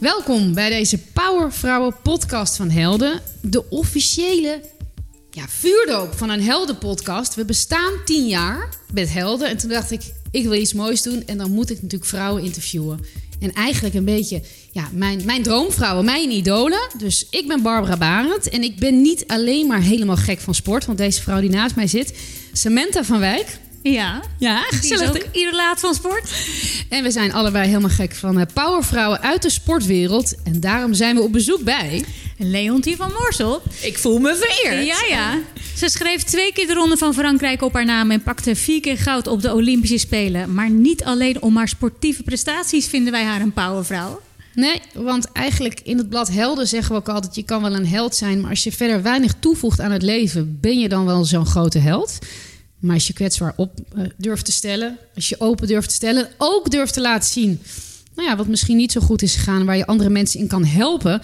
Welkom bij deze Powervrouwen podcast van Helden. De officiële ja, vuurdoop van een heldenpodcast. We bestaan tien jaar met Helden. En toen dacht ik, ik wil iets moois doen. En dan moet ik natuurlijk vrouwen interviewen. En eigenlijk een beetje ja, mijn, mijn droomvrouwen, mijn idolen. Dus ik ben Barbara Barend. En ik ben niet alleen maar helemaal gek van sport. Want deze vrouw die naast mij zit, Samantha van Wijk. Ja, Ja, gezellig. ook idolaat van sport. En we zijn allebei helemaal gek van eh, powervrouwen uit de sportwereld. En daarom zijn we op bezoek bij... Leontien van Moorsel. Ik voel me vereerd. Ja, ja. Ze schreef twee keer de Ronde van Frankrijk op haar naam... en pakte vier keer goud op de Olympische Spelen. Maar niet alleen om haar sportieve prestaties vinden wij haar een powervrouw. Nee, want eigenlijk in het blad Helden zeggen we ook altijd... je kan wel een held zijn, maar als je verder weinig toevoegt aan het leven... ben je dan wel zo'n grote held. Maar als je kwetsbaar op eh, durft te stellen... als je open durft te stellen... ook durft te laten zien... Nou ja, wat misschien niet zo goed is gegaan... waar je andere mensen in kan helpen...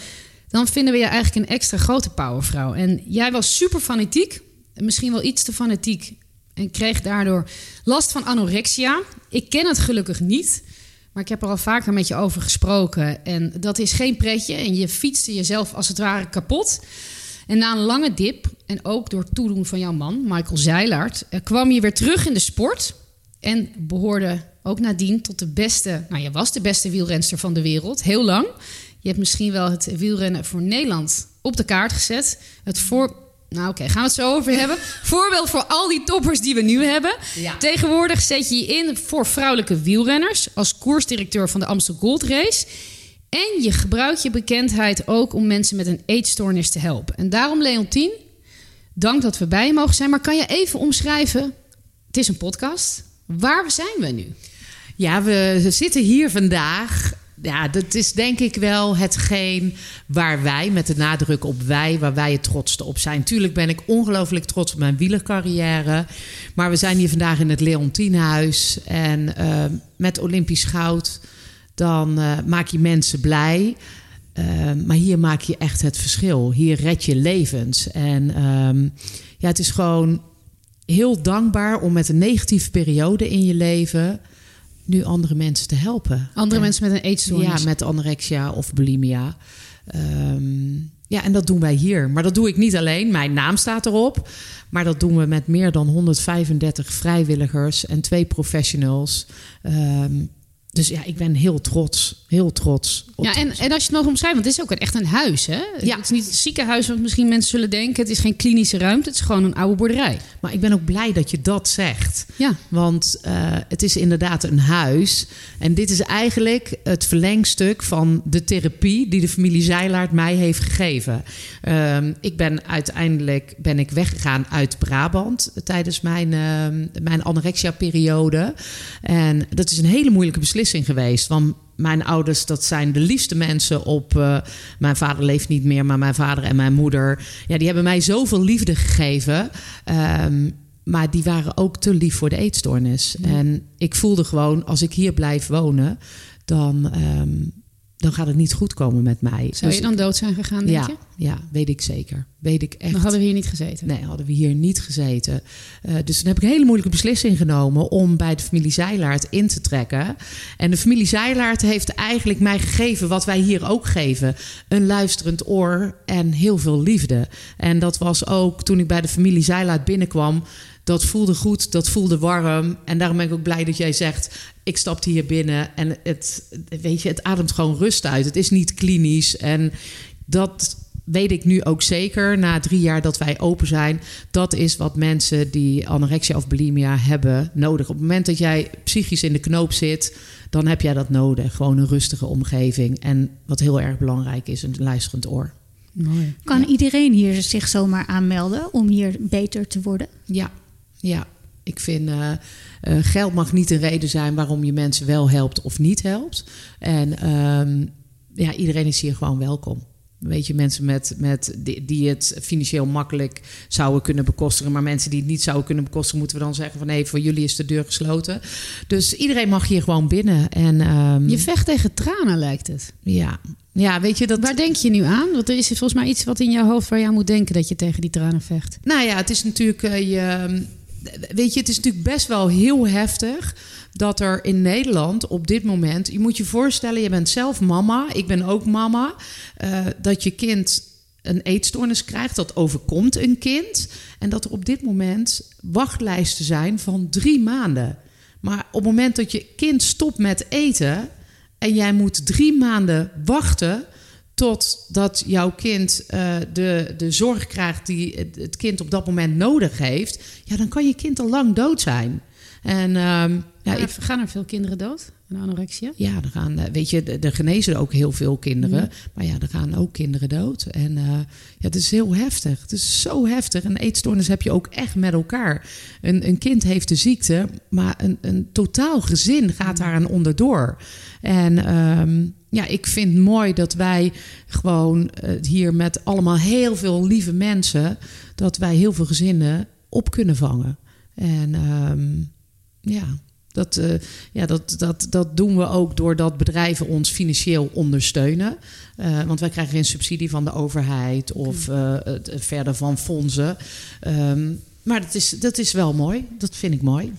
dan vinden we je eigenlijk een extra grote powervrouw. En jij was super fanatiek. Misschien wel iets te fanatiek. En kreeg daardoor last van anorexia. Ik ken het gelukkig niet... Maar ik heb er al vaker met je over gesproken. En dat is geen pretje. En je fietste jezelf als het ware kapot. En na een lange dip, en ook door toedoen van jouw man, Michael Zeilaert, eh, kwam je weer terug in de sport. En behoorde ook nadien tot de beste. Nou, je was de beste wielrenster van de wereld, heel lang. Je hebt misschien wel het wielrennen voor Nederland op de kaart gezet. Het voor. Nou, oké, gaan we het zo over hebben. Voorbeeld voor al die toppers die we nu hebben. Ja. Tegenwoordig zet je je in voor vrouwelijke wielrenners als koersdirecteur van de Amstel Gold Race. En je gebruikt je bekendheid ook om mensen met een eetstoornis te helpen. En daarom, Leontien, dank dat we bij je mogen zijn. Maar kan je even omschrijven? Het is een podcast. Waar zijn we nu? Ja, we zitten hier vandaag. Ja, dat is denk ik wel hetgeen waar wij, met de nadruk op wij, waar wij het trotste op zijn. Tuurlijk ben ik ongelooflijk trots op mijn wielercarrière. Maar we zijn hier vandaag in het Leontienhuis. En eh, met Olympisch goud, dan eh, maak je mensen blij. Eh, maar hier maak je echt het verschil. Hier red je levens. En ehm, ja, het is gewoon heel dankbaar om met een negatieve periode in je leven nu andere mensen te helpen. Andere En- mensen met een eetstoornis. ja, met anorexia of bulimia. Ehm, ja, en dat doen wij hier. Maar dat doe ik niet alleen. Mijn naam staat erop. Maar dat doen we met meer dan 135 vrijwilligers en twee professionals. Ehm, dus ja, ik ben heel trots. Heel trots. op- Ja, en, en als je het mag omschrijven, want het is ook echt een huis, hè? Ja. Het is niet een ziekenhuis, wat misschien mensen zullen denken. Het is geen klinische ruimte, het is gewoon een oude boerderij. Maar ik ben ook blij dat je dat zegt. Ja. Want eh, het is inderdaad een huis. En dit is eigenlijk het verlengstuk van de therapie die de familie Zeilaert mij heeft gegeven. Ehm, ik ben uiteindelijk ben ik weggegaan uit Brabant tijdens mijn, ehm, mijn anorexia-periode. En dat is een hele moeilijke beslissing geweest. Want mijn ouders, dat zijn de liefste mensen op. eh, mijn vader leeft niet meer, maar mijn vader en mijn moeder. Ja, die hebben mij zoveel liefde gegeven. Ehm, maar die waren ook te lief voor de eetstoornis. En ik voelde gewoon, als ik hier blijf wonen, dan, ehm, dan gaat het niet goed komen met mij. Zou Dus je dan dood zijn gegaan, denk ja, je? ja, weet ik zeker. Weet ik echt. Dan hadden we hier niet gezeten. Nee, hadden we hier niet gezeten. Eh, dus toen heb ik een hele moeilijke beslissing genomen om bij de familie Zeilaert in te trekken. En de familie Zeilaert heeft eigenlijk mij gegeven wat wij hier ook geven: een luisterend oor en heel veel liefde. En dat was ook toen ik bij de familie Zeilaert binnenkwam. Dat voelde goed, dat voelde warm. En daarom ben ik ook blij dat jij zegt: ik stapte hier binnen en het, weet je, het ademt gewoon rust uit. Het is niet klinisch en dat weet ik nu ook zeker, na drie jaar dat wij open zijn, dat is wat mensen die anorexia of bulimia hebben nodig. Op het moment dat jij psychisch in de knoop zit, dan heb jij dat nodig. Gewoon een rustige omgeving. En wat heel erg belangrijk is, een luisterend oor. Mooi. Kan iedereen hier zich zomaar aanmelden om hier beter te worden? Ja, ja. Ik vind eh, geld mag niet een reden zijn waarom je mensen wel helpt of niet helpt. En ehm, ja, iedereen is hier gewoon welkom. Weet je, mensen met, met die, die het financieel makkelijk zouden kunnen bekostigen. Maar mensen die het niet zouden kunnen bekostigen, moeten we dan zeggen van nee, voor jullie is de deur gesloten. Dus iedereen mag hier gewoon binnen. En ehm, Je vecht tegen tranen, lijkt het. ja. ja, weet je dat. Waar denk je nu aan? Want er is volgens mij iets wat in je hoofd waar je aan moet denken dat je tegen die tranen vecht. Nou ja, het is natuurlijk. eh, je, weet je, het is natuurlijk best wel heel heftig. dat er in Nederland op dit moment, je moet je voorstellen, je bent zelf mama, ik ben ook mama, eh, dat je kind een eetstoornis krijgt, dat overkomt een kind, en dat er op dit moment wachtlijsten zijn van drie maanden. Maar op het moment dat je kind stopt met eten en jij moet drie maanden wachten totdat jouw kind uh, de, de zorg krijgt die het, kind op dat moment nodig heeft, ja, dan kan je kind al lang dood zijn. En um, ja, ik, gaan er veel kinderen dood aan anorexia? Ja, er gaan, eh, weet je, er genezen ook heel veel kinderen. Mm. Maar ja, er gaan ook kinderen dood. En uh, ja, het is heel heftig. Het is zo heftig. En eetstoornis heb je ook echt met elkaar. Een, een kind heeft de ziekte, maar een, een totaal gezin gaat daar aan onderdoor. En um, ja, ik vind het mooi dat wij gewoon uh, hier met allemaal heel veel lieve mensen, dat wij heel veel gezinnen op kunnen vangen. En um, ja, dat, uh, ja dat, dat, dat doen we ook doordat bedrijven ons financieel ondersteunen. Uh, want wij krijgen geen subsidie van de overheid of uh, het, verder van fondsen. Um, maar dat is, dat is wel mooi. Dat vind ik mooi.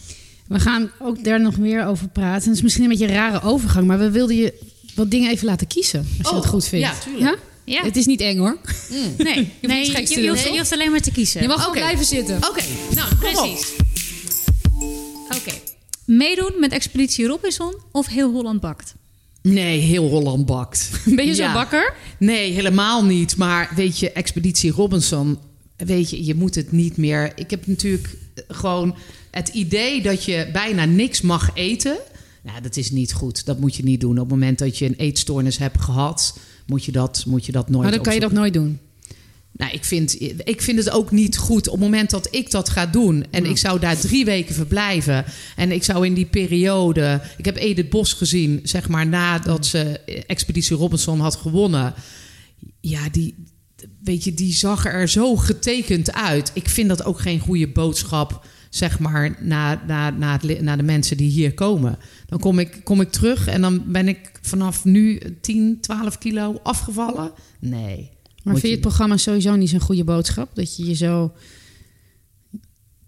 We gaan ook daar nog meer over praten. Het is misschien een beetje een rare overgang, maar we wilden je wat dingen even laten kiezen. Als je oh, dat goed vindt. Ja, tuurlijk. Ja? Ja. Het is niet eng hoor. Mm. Nee, je, nee, je, je, hoeft, je, hoeft, alleen maar te kiezen. Je mag okay. blijven zitten. Oké, okay. nou precies. Oké. Okay. Meedoen met Expeditie Robinson of Heel Holland Bakt? Nee, heel Holland bakt. Ben je ja. zo'n bakker? Nee, helemaal niet. Maar weet je, Expeditie Robinson, weet je, je moet het niet meer. Ik heb natuurlijk gewoon het idee dat je bijna niks mag eten. Nou, dat is niet goed. Dat moet je niet doen. Op het moment dat je een eetstoornis hebt gehad, moet je dat, moet je dat nooit Maar dan kan je dat nooit doen? Nou, ik vind, ik vind het ook niet goed op het moment dat ik dat ga doen. En ik zou daar drie weken verblijven. En ik zou in die periode. Ik heb Edith Bos gezien, zeg maar nadat ze Expeditie Robinson had gewonnen. Ja, die, weet je, die zag er zo getekend uit. Ik vind dat ook geen goede boodschap zeg maar, naar, naar, naar, het, naar de mensen die hier komen. Dan kom ik, kom ik terug en dan ben ik vanaf nu 10, 12 kilo afgevallen. Nee. Maar vind je het programma sowieso niet zo'n goede boodschap? Dat je je zo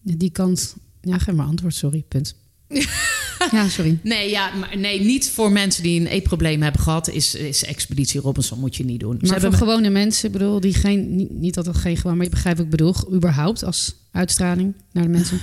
die kant... Ja, geef maar antwoord, sorry, punt. ja, sorry. Nee, ja, maar nee, niet voor mensen die een eetprobleem hebben gehad, is, is Expeditie Robinson moet je niet doen. Maar Ze voor gewone mensen, bedoel, die geen, niet, niet dat het geen gewoon, maar je begrijpt wat ik bedoel, überhaupt als uitstraling naar de mensen.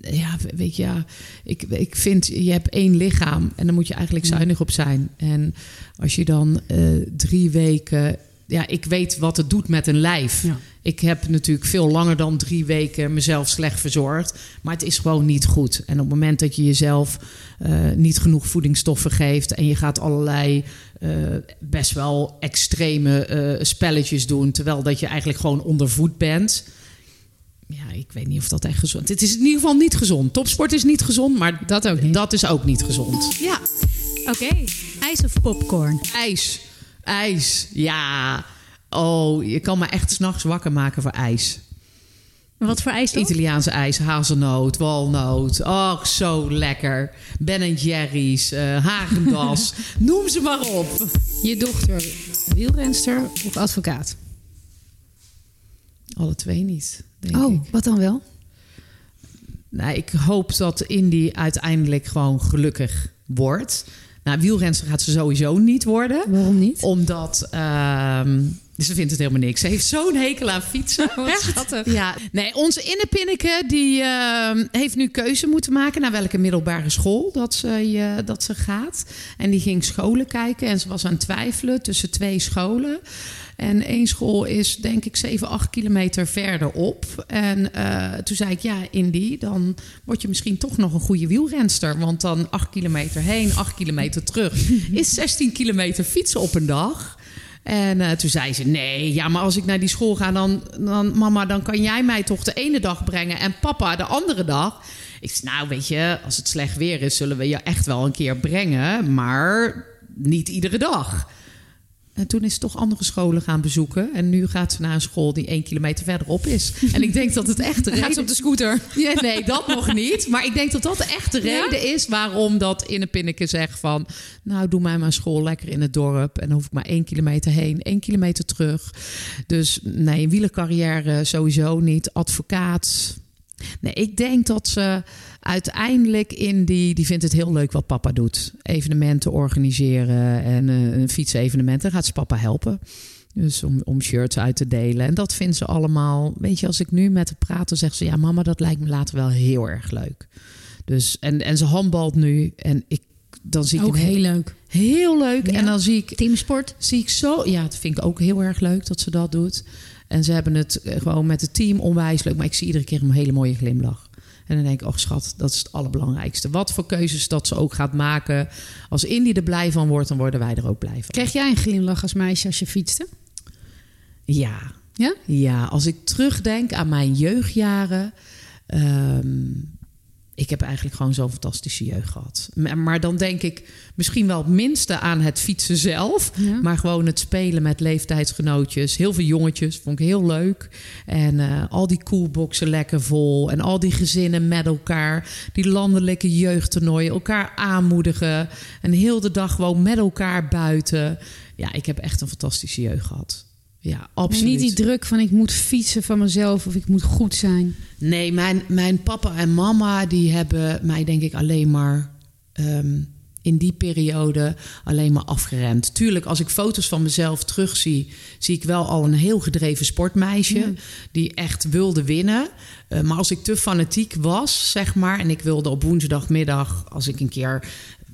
Ja, weet je, ja, ik, ik vind, je hebt één lichaam en dan moet je eigenlijk zuinig op zijn. En als je dan uh, drie weken ja, ik weet wat het doet met een lijf. Ja. Ik heb natuurlijk veel langer dan drie weken mezelf slecht verzorgd. Maar het is gewoon niet goed. En op het moment dat je jezelf uh, niet genoeg voedingsstoffen geeft. en je gaat allerlei uh, best wel extreme uh, spelletjes doen. terwijl dat je eigenlijk gewoon ondervoed bent. Ja, ik weet niet of dat echt gezond is. Het is in ieder geval niet gezond. Topsport is niet gezond, maar dat ook niet. Dat is ook niet gezond. Ja. Oké. Okay. IJs of popcorn? IJs. IJs, ja. Oh, je kan me echt s'nachts wakker maken voor ijs. Wat voor ijs dan? Italiaanse ijs, hazelnoot, walnoot. Oh, zo lekker. Ben Jerry's, uh, Hagendas. Noem ze maar op. Je dochter wielrenster of advocaat? Alle twee niet, denk oh, ik. wat dan wel? Nou, ik hoop dat Indy uiteindelijk gewoon gelukkig wordt. Nou, wielrenster gaat ze sowieso niet worden. Waarom niet? Omdat... Uh, ze vindt het helemaal niks. Ze heeft zo'n hekel aan fietsen. Wat schattig. Ja, nee, onze Innepinneke die uh, heeft nu keuze moeten maken naar welke middelbare school dat ze, uh, dat ze gaat. En die ging scholen kijken en ze was aan het twijfelen tussen twee scholen. En één school is denk ik 7, 8 kilometer verderop. En uh, toen zei ik, ja, Indy, dan word je misschien toch nog een goede wielrenster. Want dan 8 kilometer heen, 8 kilometer terug. Is 16 kilometer fietsen op een dag. En uh, toen zei ze: Nee, ja, maar als ik naar die school ga, dan, dan, mama, dan kan jij mij toch de ene dag brengen en papa de andere dag. Ik zei: Nou, weet je, als het slecht weer is, zullen we je echt wel een keer brengen, maar niet iedere dag. En toen is ze toch andere scholen gaan bezoeken. En nu gaat ze naar een school die één kilometer verderop is. En ik denk dat het echt de reden... Gaat ze op de scooter? Ja, nee, dat nog niet. Maar ik denk dat dat echt de reden ja? is waarom dat in een pinneke zegt van... Nou, doe mij maar school lekker in het dorp. En dan hoef ik maar één kilometer heen, één kilometer terug. Dus nee, wielercarrière sowieso niet. Advocaat Nee, ik denk dat ze uiteindelijk in die... Die vindt het heel leuk wat papa doet. Evenementen organiseren en uh, een fietsevenement. Dan gaat ze papa helpen. Dus om, om shirts uit te delen. En dat vindt ze allemaal... Weet je, als ik nu met haar praat, dan zegt ze... Ja, mama, dat lijkt me later wel heel erg leuk. Dus, en, en ze handbalt nu. En ik, dan zie ik ook heel leuk. Heel leuk. Ja. En dan zie ik, Teamsport. zie ik zo... Ja, dat vind ik ook heel erg leuk dat ze dat doet. En ze hebben het eh, gewoon met het team onwijs leuk. Maar ik zie iedere keer een hele mooie glimlach. En dan denk ik, oh schat, dat is het allerbelangrijkste. Wat voor keuzes dat ze ook gaat maken. Als Indy er blij van wordt, dan worden wij er ook blij van. Kreeg jij een glimlach als meisje als je fietste? Ja. Ja? Ja, als ik terugdenk aan mijn jeugdjaren. ehm, ik heb eigenlijk gewoon zo'n fantastische jeugd gehad. Maar, dan denk ik misschien wel het minste aan het fietsen zelf. Ja. Maar gewoon het spelen met leeftijdsgenootjes. Heel veel jongetjes, vond ik heel leuk. En eh, al die coolboxen lekker vol. En al die gezinnen met elkaar. Die landelijke jeugdtoernooien. Elkaar aanmoedigen. En heel de dag gewoon met elkaar buiten. Ja, ik heb echt een fantastische jeugd gehad. Ja, En absoluut. niet die druk van ik moet fietsen van mezelf of ik moet goed zijn. Nee, mijn, mijn papa en mama die hebben mij denk ik alleen maar ehm, in die periode alleen maar afgeremd. Tuurlijk, als ik foto's van mezelf terugzie, zie ik wel al een heel gedreven sportmeisje die echt wilde winnen. Eh, maar als ik te fanatiek was, zeg maar, en ik wilde op woensdagmiddag, als ik een keer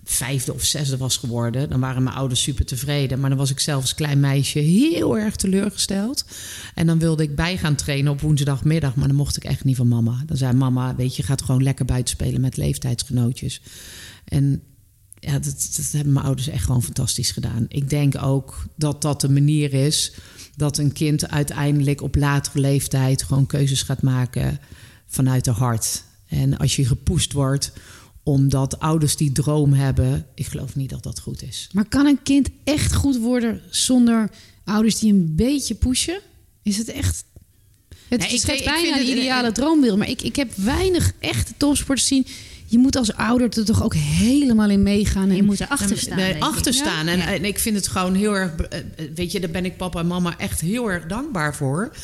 vijfde of zesde was geworden, dan waren mijn ouders super tevreden. Maar dan was ik zelf als klein meisje heel erg teleurgesteld. En dan wilde ik bij gaan trainen op woensdagmiddag, maar dan mocht ik echt niet van mama. Dan zei mama, weet je, gaat gewoon lekker buiten spelen met leeftijdsgenootjes. En ja, dat, dat hebben mijn ouders echt gewoon fantastisch gedaan. Ik denk ook dat dat de manier is dat een kind uiteindelijk op latere leeftijd gewoon keuzes gaat maken vanuit de hart. En als je gepoest wordt omdat ouders die droom hebben, ik geloof niet dat dat goed is. Maar kan een kind echt goed worden zonder ouders die een beetje pushen? Is het echt... Het Nee, is bijna een het- ideale droombeeld. Maar ik, ik heb weinig echte topsporters zien. Je moet als ouder er toch ook helemaal in meegaan. En Je moet erachter staan. Nee, achter staan. En, Ja. en ik vind het gewoon heel erg. eh, Weet je, daar ben ik papa en mama echt heel erg dankbaar voor.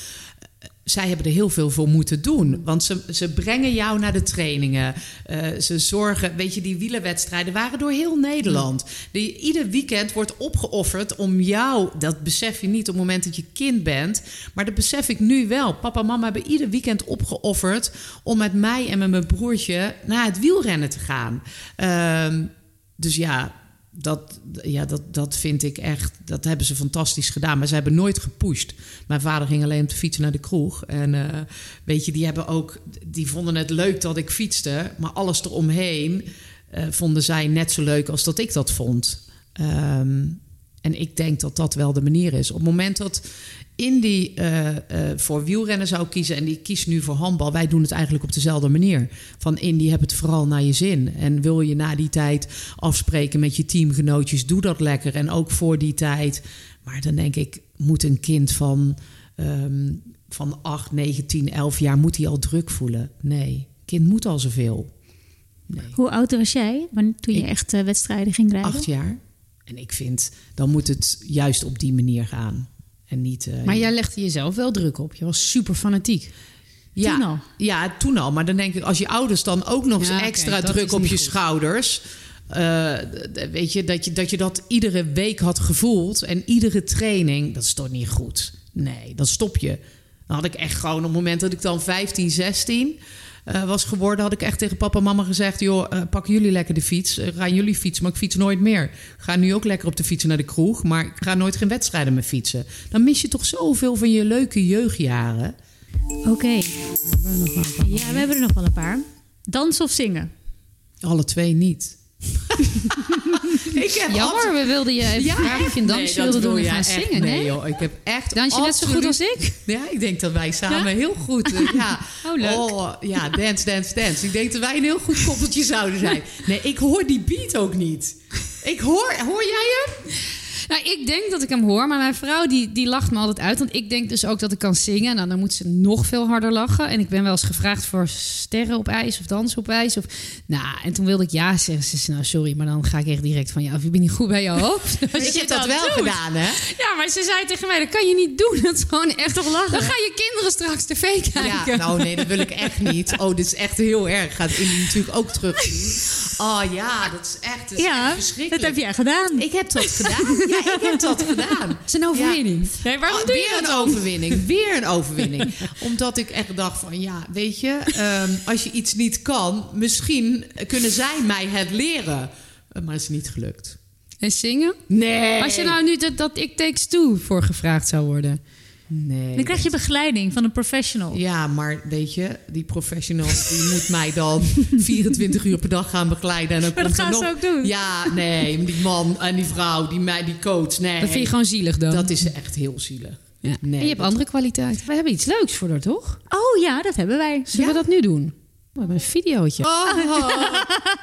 Zij hebben er heel veel voor moeten doen. Want ze, ze brengen jou naar de trainingen. Eh, ze zorgen, weet je, die wielerwedstrijden waren door heel Nederland. Die, ieder weekend wordt opgeofferd om jou. Dat besef je niet op het moment dat je kind bent. Maar dat besef ik nu wel. Papa en mama hebben ieder weekend opgeofferd om met mij en met mijn broertje naar het wielrennen te gaan. Ehm, dus ja, dat, ja dat, dat vind ik echt. Dat hebben ze fantastisch gedaan. Maar ze hebben nooit gepusht. Mijn vader ging alleen op de fiets naar de kroeg. En eh, weet je, die hebben ook. Die vonden het leuk dat ik fietste. Maar alles eromheen eh, vonden zij net zo leuk als dat ik dat vond. Ehm, en ik denk dat dat wel de manier is. Op het moment dat Indy eh, eh, voor wielrennen zou kiezen en die kiest nu voor handbal, wij doen het eigenlijk op dezelfde manier. Van Indy, heb het vooral naar je zin. En wil je na die tijd afspreken met je teamgenootjes, doe dat lekker. En ook voor die tijd. Maar dan denk ik, moet een kind van, ehm, van 8, 9, 10, 11 jaar, moet hij al druk voelen? Nee, kind moet al zoveel. Nee. Hoe oud was jij toen je Ik- echt eh, wedstrijden ging rijden? Acht jaar. En ik vind, dan moet het juist op die manier gaan. En niet... eh, Maar jij legde jezelf wel druk op. Je was super fanatiek. ja, toen al? Ja, toen al. Maar dan denk ik, als je ouders dan ook nog eens Ja, extra druk op je goed. schouders... eh, weet je dat, je dat je dat iedere week had gevoeld... en iedere training, dat is toch niet goed? Nee, dan stop je. Dan had ik echt gewoon op het moment dat ik dan 15, 16 eh, was geworden... had ik echt tegen papa en mama gezegd... joh, eh, pakken jullie lekker de fiets. Eh, gaan jullie fietsen, maar ik fiets nooit meer. Ik ga nu ook lekker op de fiets naar de kroeg... maar ik ga nooit geen wedstrijden meer fietsen. Dan mis je toch zoveel van je leuke jeugdjaren... Oké. Ja, we hebben er nog wel een paar. Dansen of zingen? Alle twee niet. ik heb Jammer, we wilden je even vragen of je een dansje wilde doen en gaan zingen. Nee, Nee, joh, ik heb echt. Dans je net zo goed als ik? Ja, ik denk dat wij samen heel goed. eh, ja. Oh, leuk. Oh, ja, dance, dance, dance. Ik denk dat wij een heel goed koppeltje zouden zijn. Nee, ik hoor die beat ook niet. Ik hoor, hoor jij hem? Nou, ik denk dat ik hem hoor, maar mijn vrouw die, die lacht me altijd uit. Want ik denk dus ook dat ik kan zingen. Nou, dan moet ze nog veel harder lachen. En ik ben wel eens gevraagd voor sterren op ijs of dansen op ijs. Of, nou, en toen wilde ik ja zeggen. Ze zei, nou sorry, maar dan ga ik echt direct van... Ja, of je bent niet goed bij je hoofd. Dus je hebt dat wel gedaan, hè? Ja, maar ze zei tegen mij, dat kan je niet doen. Dat is gewoon echt toch lachen. Dan ga je kinderen straks tv kijken. Ja, nou nee, dat wil ik echt niet. Oh, dit is echt heel erg. Gaat Indy natuurlijk ook terug zien. Oh ja, dat is echt, dat is echt Ja, verschrikkelijk. dat heb jij gedaan. Ik heb dat gedaan. Ja, ik heb dat gedaan. Het is een overwinning. Nee, waarom Oh, doe weer je dat een overwinning. Weer een overwinning. Omdat ik echt dacht van ja, weet je, ehm, als je iets niet kan, misschien kunnen zij mij het leren. Eh, Maar het is niet gelukt. En zingen? Nee. Als je nou nu dat, dat Ik Takes Two voor gevraagd zou worden. Nee. Dan krijg je begeleiding van een professional. Ja, maar weet je, die professional die moet mij dan 24 uur per dag gaan begeleiden. En dan Maar dat gaan ze nog... ook doen. Ja, nee, die man en die vrouw, die mij, die coach, nee. Dat vind je gewoon zielig dan. Dat is echt heel zielig. Ja. Nee, en je hebt dat- andere kwaliteiten. We hebben iets leuks voor haar, toch? Oh ja, dat hebben wij. Zullen we dat nu doen? We hebben een videootje. Oh,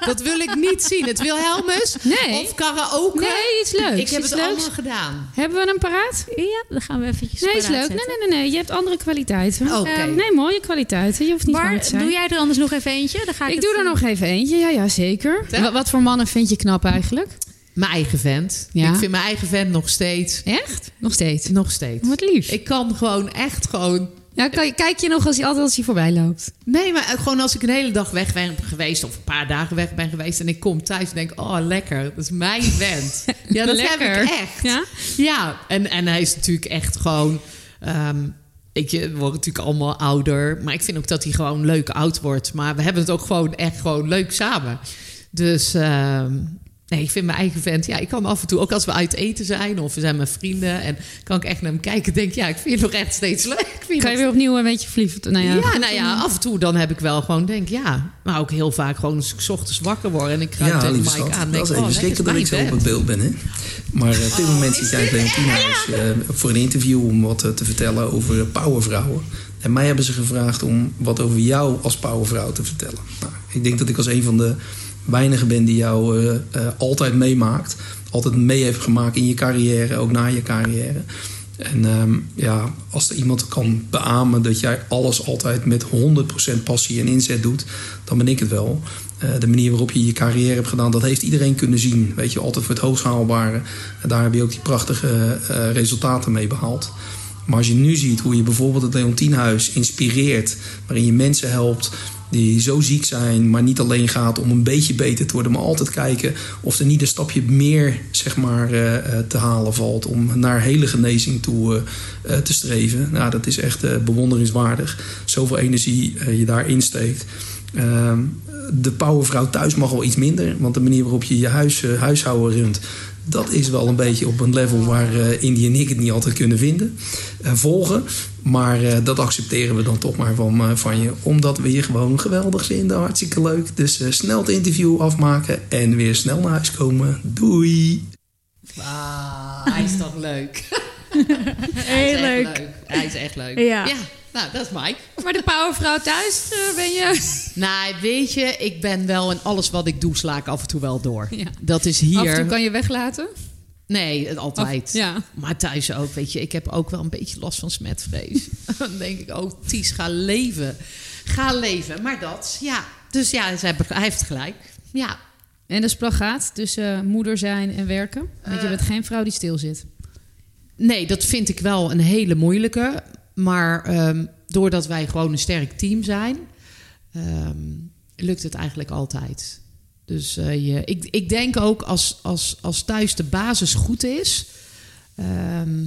dat wil ik niet zien. Het Wilhelmus Nee. of karaoke. Nee, iets leuks. Ik heb iets het leuks. allemaal gedaan. Hebben we hem paraat? Ja, dan gaan we eventjes Nee, is leuk. Nee, zetten. nee, nee, nee. Je hebt andere kwaliteiten. Oké. Eh, nee, mooie kwaliteiten. Je hoeft niet Maar te zijn. doe jij er anders nog even eentje? Dan ga ik Ik het doe er nog even eentje. Ja, ja, zeker. Wat voor mannen vind je knap eigenlijk? Mijn eigen vent. Ja. Ik vind mijn eigen vent nog steeds. Echt? Nog steeds. Nog steeds. Wat lief. Ik kan gewoon echt gewoon. Ja, kijk je nog als hij altijd als hij voorbij loopt? Nee, maar gewoon als ik een hele dag weg ben geweest. of een paar dagen weg ben geweest. en ik kom thuis en denk: Oh, lekker. Dat is mijn vent. Ja, dat Lekker. heb ik echt. Ja? Ja, en, en hij is natuurlijk echt gewoon. ehm weet je, we worden natuurlijk allemaal ouder. Maar ik vind ook dat hij gewoon leuk oud wordt. Maar we hebben het ook gewoon echt gewoon leuk samen. Dus ehm, nee, ik vind mijn eigen vent. Ja, ik kan af en toe, ook als we uit eten zijn of we zijn met vrienden. en kan ik echt naar hem kijken. en Denk, ja, ik vind je nog echt steeds leuk. Ik vind Kan je dat- weer opnieuw een beetje verliefd? Nou ja, ja, nou ja, af en toe dan heb ik wel gewoon denk, ja. Maar ook heel vaak gewoon als ik 's ochtends wakker word en ik kruip Ja, tegen Mike schat. aan. Dat Denk, is oh, even lekker, schrikken dat is ik zo op het beeld ben. Hè? Maar eh, op dit moment zit jij in het Leontienhuis eh, voor een interview om wat eh, te vertellen over powervrouwen. En mij hebben ze gevraagd om wat over jou als powervrouw te vertellen. Nou, ik denk dat ik als een van de weinigen ben die jou eh, eh, altijd meemaakt. Altijd mee heeft gemaakt in je carrière, ook na je carrière. En ehm, ja, als er iemand kan beamen dat jij alles altijd met 100% passie en inzet doet, dan ben ik het wel. Eh, de manier waarop je je carrière hebt gedaan, dat heeft iedereen kunnen zien. Weet je, altijd voor het hoogst haalbare. En daar heb je ook die prachtige resultaten mee behaald. Maar als je nu ziet hoe je bijvoorbeeld het Leontienhuis inspireert, waarin je mensen helpt die zo ziek zijn, maar niet alleen gaat om een beetje beter te worden, maar altijd kijken of er niet een stapje meer zeg maar, eh, eh, te halen valt om naar hele genezing toe eh, te streven. Nou, dat is echt eh, bewonderingswaardig. Zoveel energie je daarin steekt. Ehm, de powervrouw thuis mag wel iets minder, want de manier waarop je je huis, huishouden runt, dat is wel een beetje op een level waar Indy en ik het niet altijd kunnen vinden, volgen. Maar eh, dat accepteren we dan toch maar van, eh, van je, omdat we je gewoon geweldig vinden. Hartstikke leuk. Dus eh, snel het interview afmaken en weer snel naar huis komen. Doei! Ah, hij is toch leuk. Heel Hij is leuk. Echt leuk. Hij is echt leuk. Ja. nou, dat is Mike. Maar de powervrouw thuis ben je... Nou, weet je, ik ben wel in alles wat ik doe, sla ik af en toe wel door. Ja. Dat is hier. Af en toe kan je weglaten. Nee, het altijd. Of- ja. Maar thuis ook, weet je. Ik heb ook wel een beetje last van smetvrees. Dan denk ik, oh, Ties, ga leven. Ga leven. Maar dat, ja. Dus ja, hij heeft gelijk. Ja. En de splagaat tussen eh, moeder zijn en werken. Want je bent geen vrouw die stil zit. Nee, dat vind ik wel een hele moeilijke. Maar ehm, doordat wij gewoon een sterk team zijn, ehm, lukt het eigenlijk altijd. Dus eh, ik, ik denk ook als, als, als thuis de basis goed is, ehm,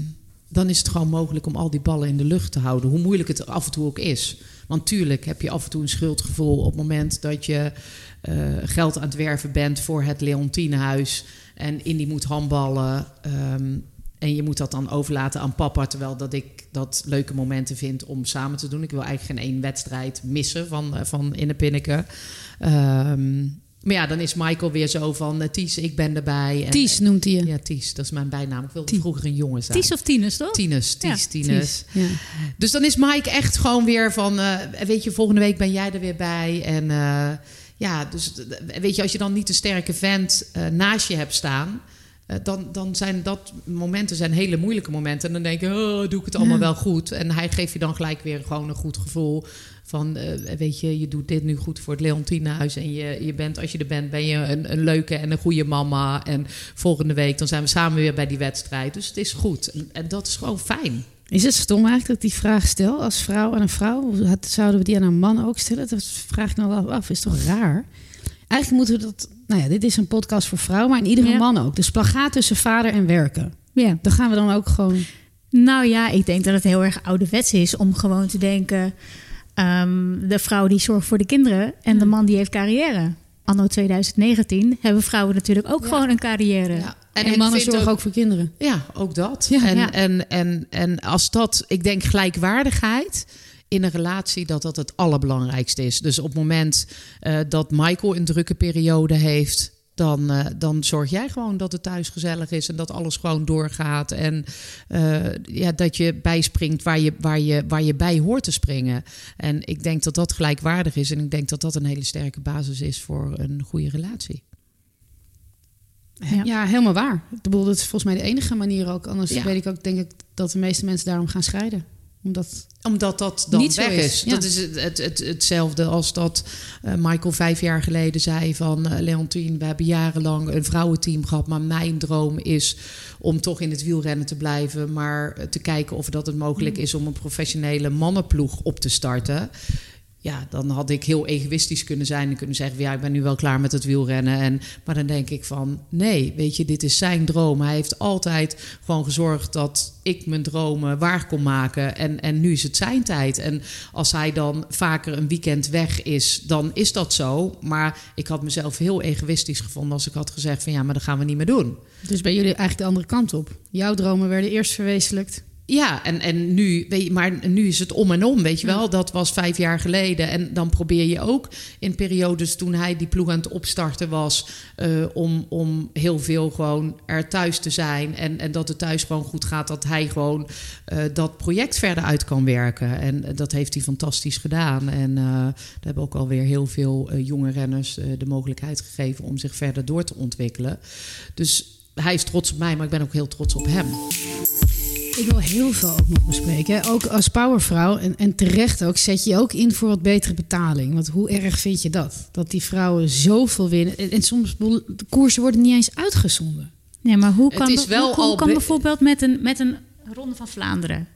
dan is het gewoon mogelijk om al die ballen in de lucht te houden. Hoe moeilijk het af en toe ook is. Want tuurlijk heb je af en toe een schuldgevoel op het moment dat je eh, geld aan het werven bent voor het Leontinehuis. En Indy moet handballen. ehm, en je moet dat dan overlaten aan papa. Terwijl dat ik dat leuke momenten vind om samen te doen. Ik wil eigenlijk geen één wedstrijd missen van, eh, van Innepinneke. Ehm maar ja, dan is Michael weer zo van... eh, Ties, ik ben erbij. En, Ties noemt hij je. Ja, Ties, dat is mijn bijnaam. Ik wilde Ties. vroeger een jongen zijn. Ties of Tines, toch? Tines, Ties, Ja, Tines. Ja. Dus dan is Mike echt gewoon weer van... eh, weet je, volgende week ben jij er weer bij. En eh, ja, dus eh, weet je, als je dan niet een sterke vent eh, naast je hebt staan... eh, dan, dan zijn dat momenten zijn hele moeilijke momenten. En dan denk je, oh, doe ik het allemaal Ja. wel goed? En hij geeft je dan gelijk weer gewoon een goed gevoel. Van, eh, weet je, je doet dit nu goed voor het Leontinehuis. En je, je bent, als je er bent, ben je een, een leuke en een goede mama. En volgende week, dan zijn we samen weer bij die wedstrijd. Dus het is goed. En, en dat is gewoon fijn. Is het stom eigenlijk dat ik die vraag stel als vrouw aan een vrouw? Zouden we die aan een man ook stellen? Dat vraag ik nou wel af. Is toch raar? Eigenlijk moeten we dat... Nou ja, dit is een podcast voor vrouwen, maar in iedere Ja. man ook. De spagaat tussen vader en werken. Ja. Dan gaan we dan ook gewoon... Nou ja, ik denk dat het heel erg ouderwets is om gewoon te denken... ehm, de vrouw die zorgt voor de kinderen en de man die heeft carrière. Anno 2019 hebben vrouwen natuurlijk ook Ja. gewoon een carrière. En, mannen zorgen ook, voor kinderen. Ja, ook dat. Ja, en, ja. En, en, en als dat, ik denk gelijkwaardigheid in een relatie, dat dat het allerbelangrijkste is. Dus op het moment eh, dat Michael een drukke periode heeft. Dan, eh, dan zorg jij gewoon dat het thuis gezellig is en dat alles gewoon doorgaat. En eh, ja, dat je bijspringt waar je, waar, je, waar je bij hoort te springen. En ik denk dat dat gelijkwaardig is. En ik denk dat dat een hele sterke basis is voor een goede relatie. Ja. Ja, helemaal waar. Ik bedoel, dat is volgens mij de enige manier ook. Anders Ja. weet ik ook, denk ik, dat de meeste mensen daarom gaan scheiden. Omdat... Omdat dat dan Niet zo weg is, is. ja. Dat is het, het, het, hetzelfde als dat eh, Michael vijf jaar geleden zei van... eh, Leontien, we hebben jarenlang een vrouwenteam gehad... maar mijn droom is om toch in het wielrennen te blijven... maar te kijken of dat het mogelijk Mm. is om een professionele mannenploeg op te starten... Ja, dan had ik heel egoïstisch kunnen zijn en kunnen zeggen: Ja, ik ben nu wel klaar met het wielrennen. En, maar dan denk ik van: Nee, weet je, dit is zijn droom. Hij heeft altijd gewoon gezorgd dat ik mijn dromen waar kon maken. En, en nu is het zijn tijd. En als hij dan vaker een weekend weg is, dan is dat zo. Maar ik had mezelf heel egoïstisch gevonden als ik had gezegd: van ja, maar dat gaan we niet meer doen. Dus bij jullie eigenlijk de andere kant op. Jouw dromen werden eerst verwezenlijkt. Ja, en, en nu, weet je, maar nu is het om en om, weet je wel. Dat was vijf jaar geleden. En dan probeer je ook in periodes toen hij die ploeg aan het opstarten was... eh, om, om heel veel gewoon er thuis te zijn. En, en dat het thuis gewoon goed gaat. Dat hij gewoon eh, dat project verder uit kan werken. En dat heeft hij fantastisch gedaan. En eh daar hebben ook alweer heel veel jonge renners de mogelijkheid gegeven... om zich verder door te ontwikkelen. Dus hij is trots op mij, maar ik ben ook heel trots op hem. Ik wil heel veel ook nog bespreken. Ook als powervrouw, en, en terecht ook, zet je ook in voor wat betere betaling. Want hoe erg vind je dat? Dat die vrouwen zoveel winnen. En, en soms, de koersen worden niet eens uitgezonden. Nee, maar hoe Het kan, is wel hoe, hoe al kan be- bijvoorbeeld met een, met een Ronde van Vlaanderen?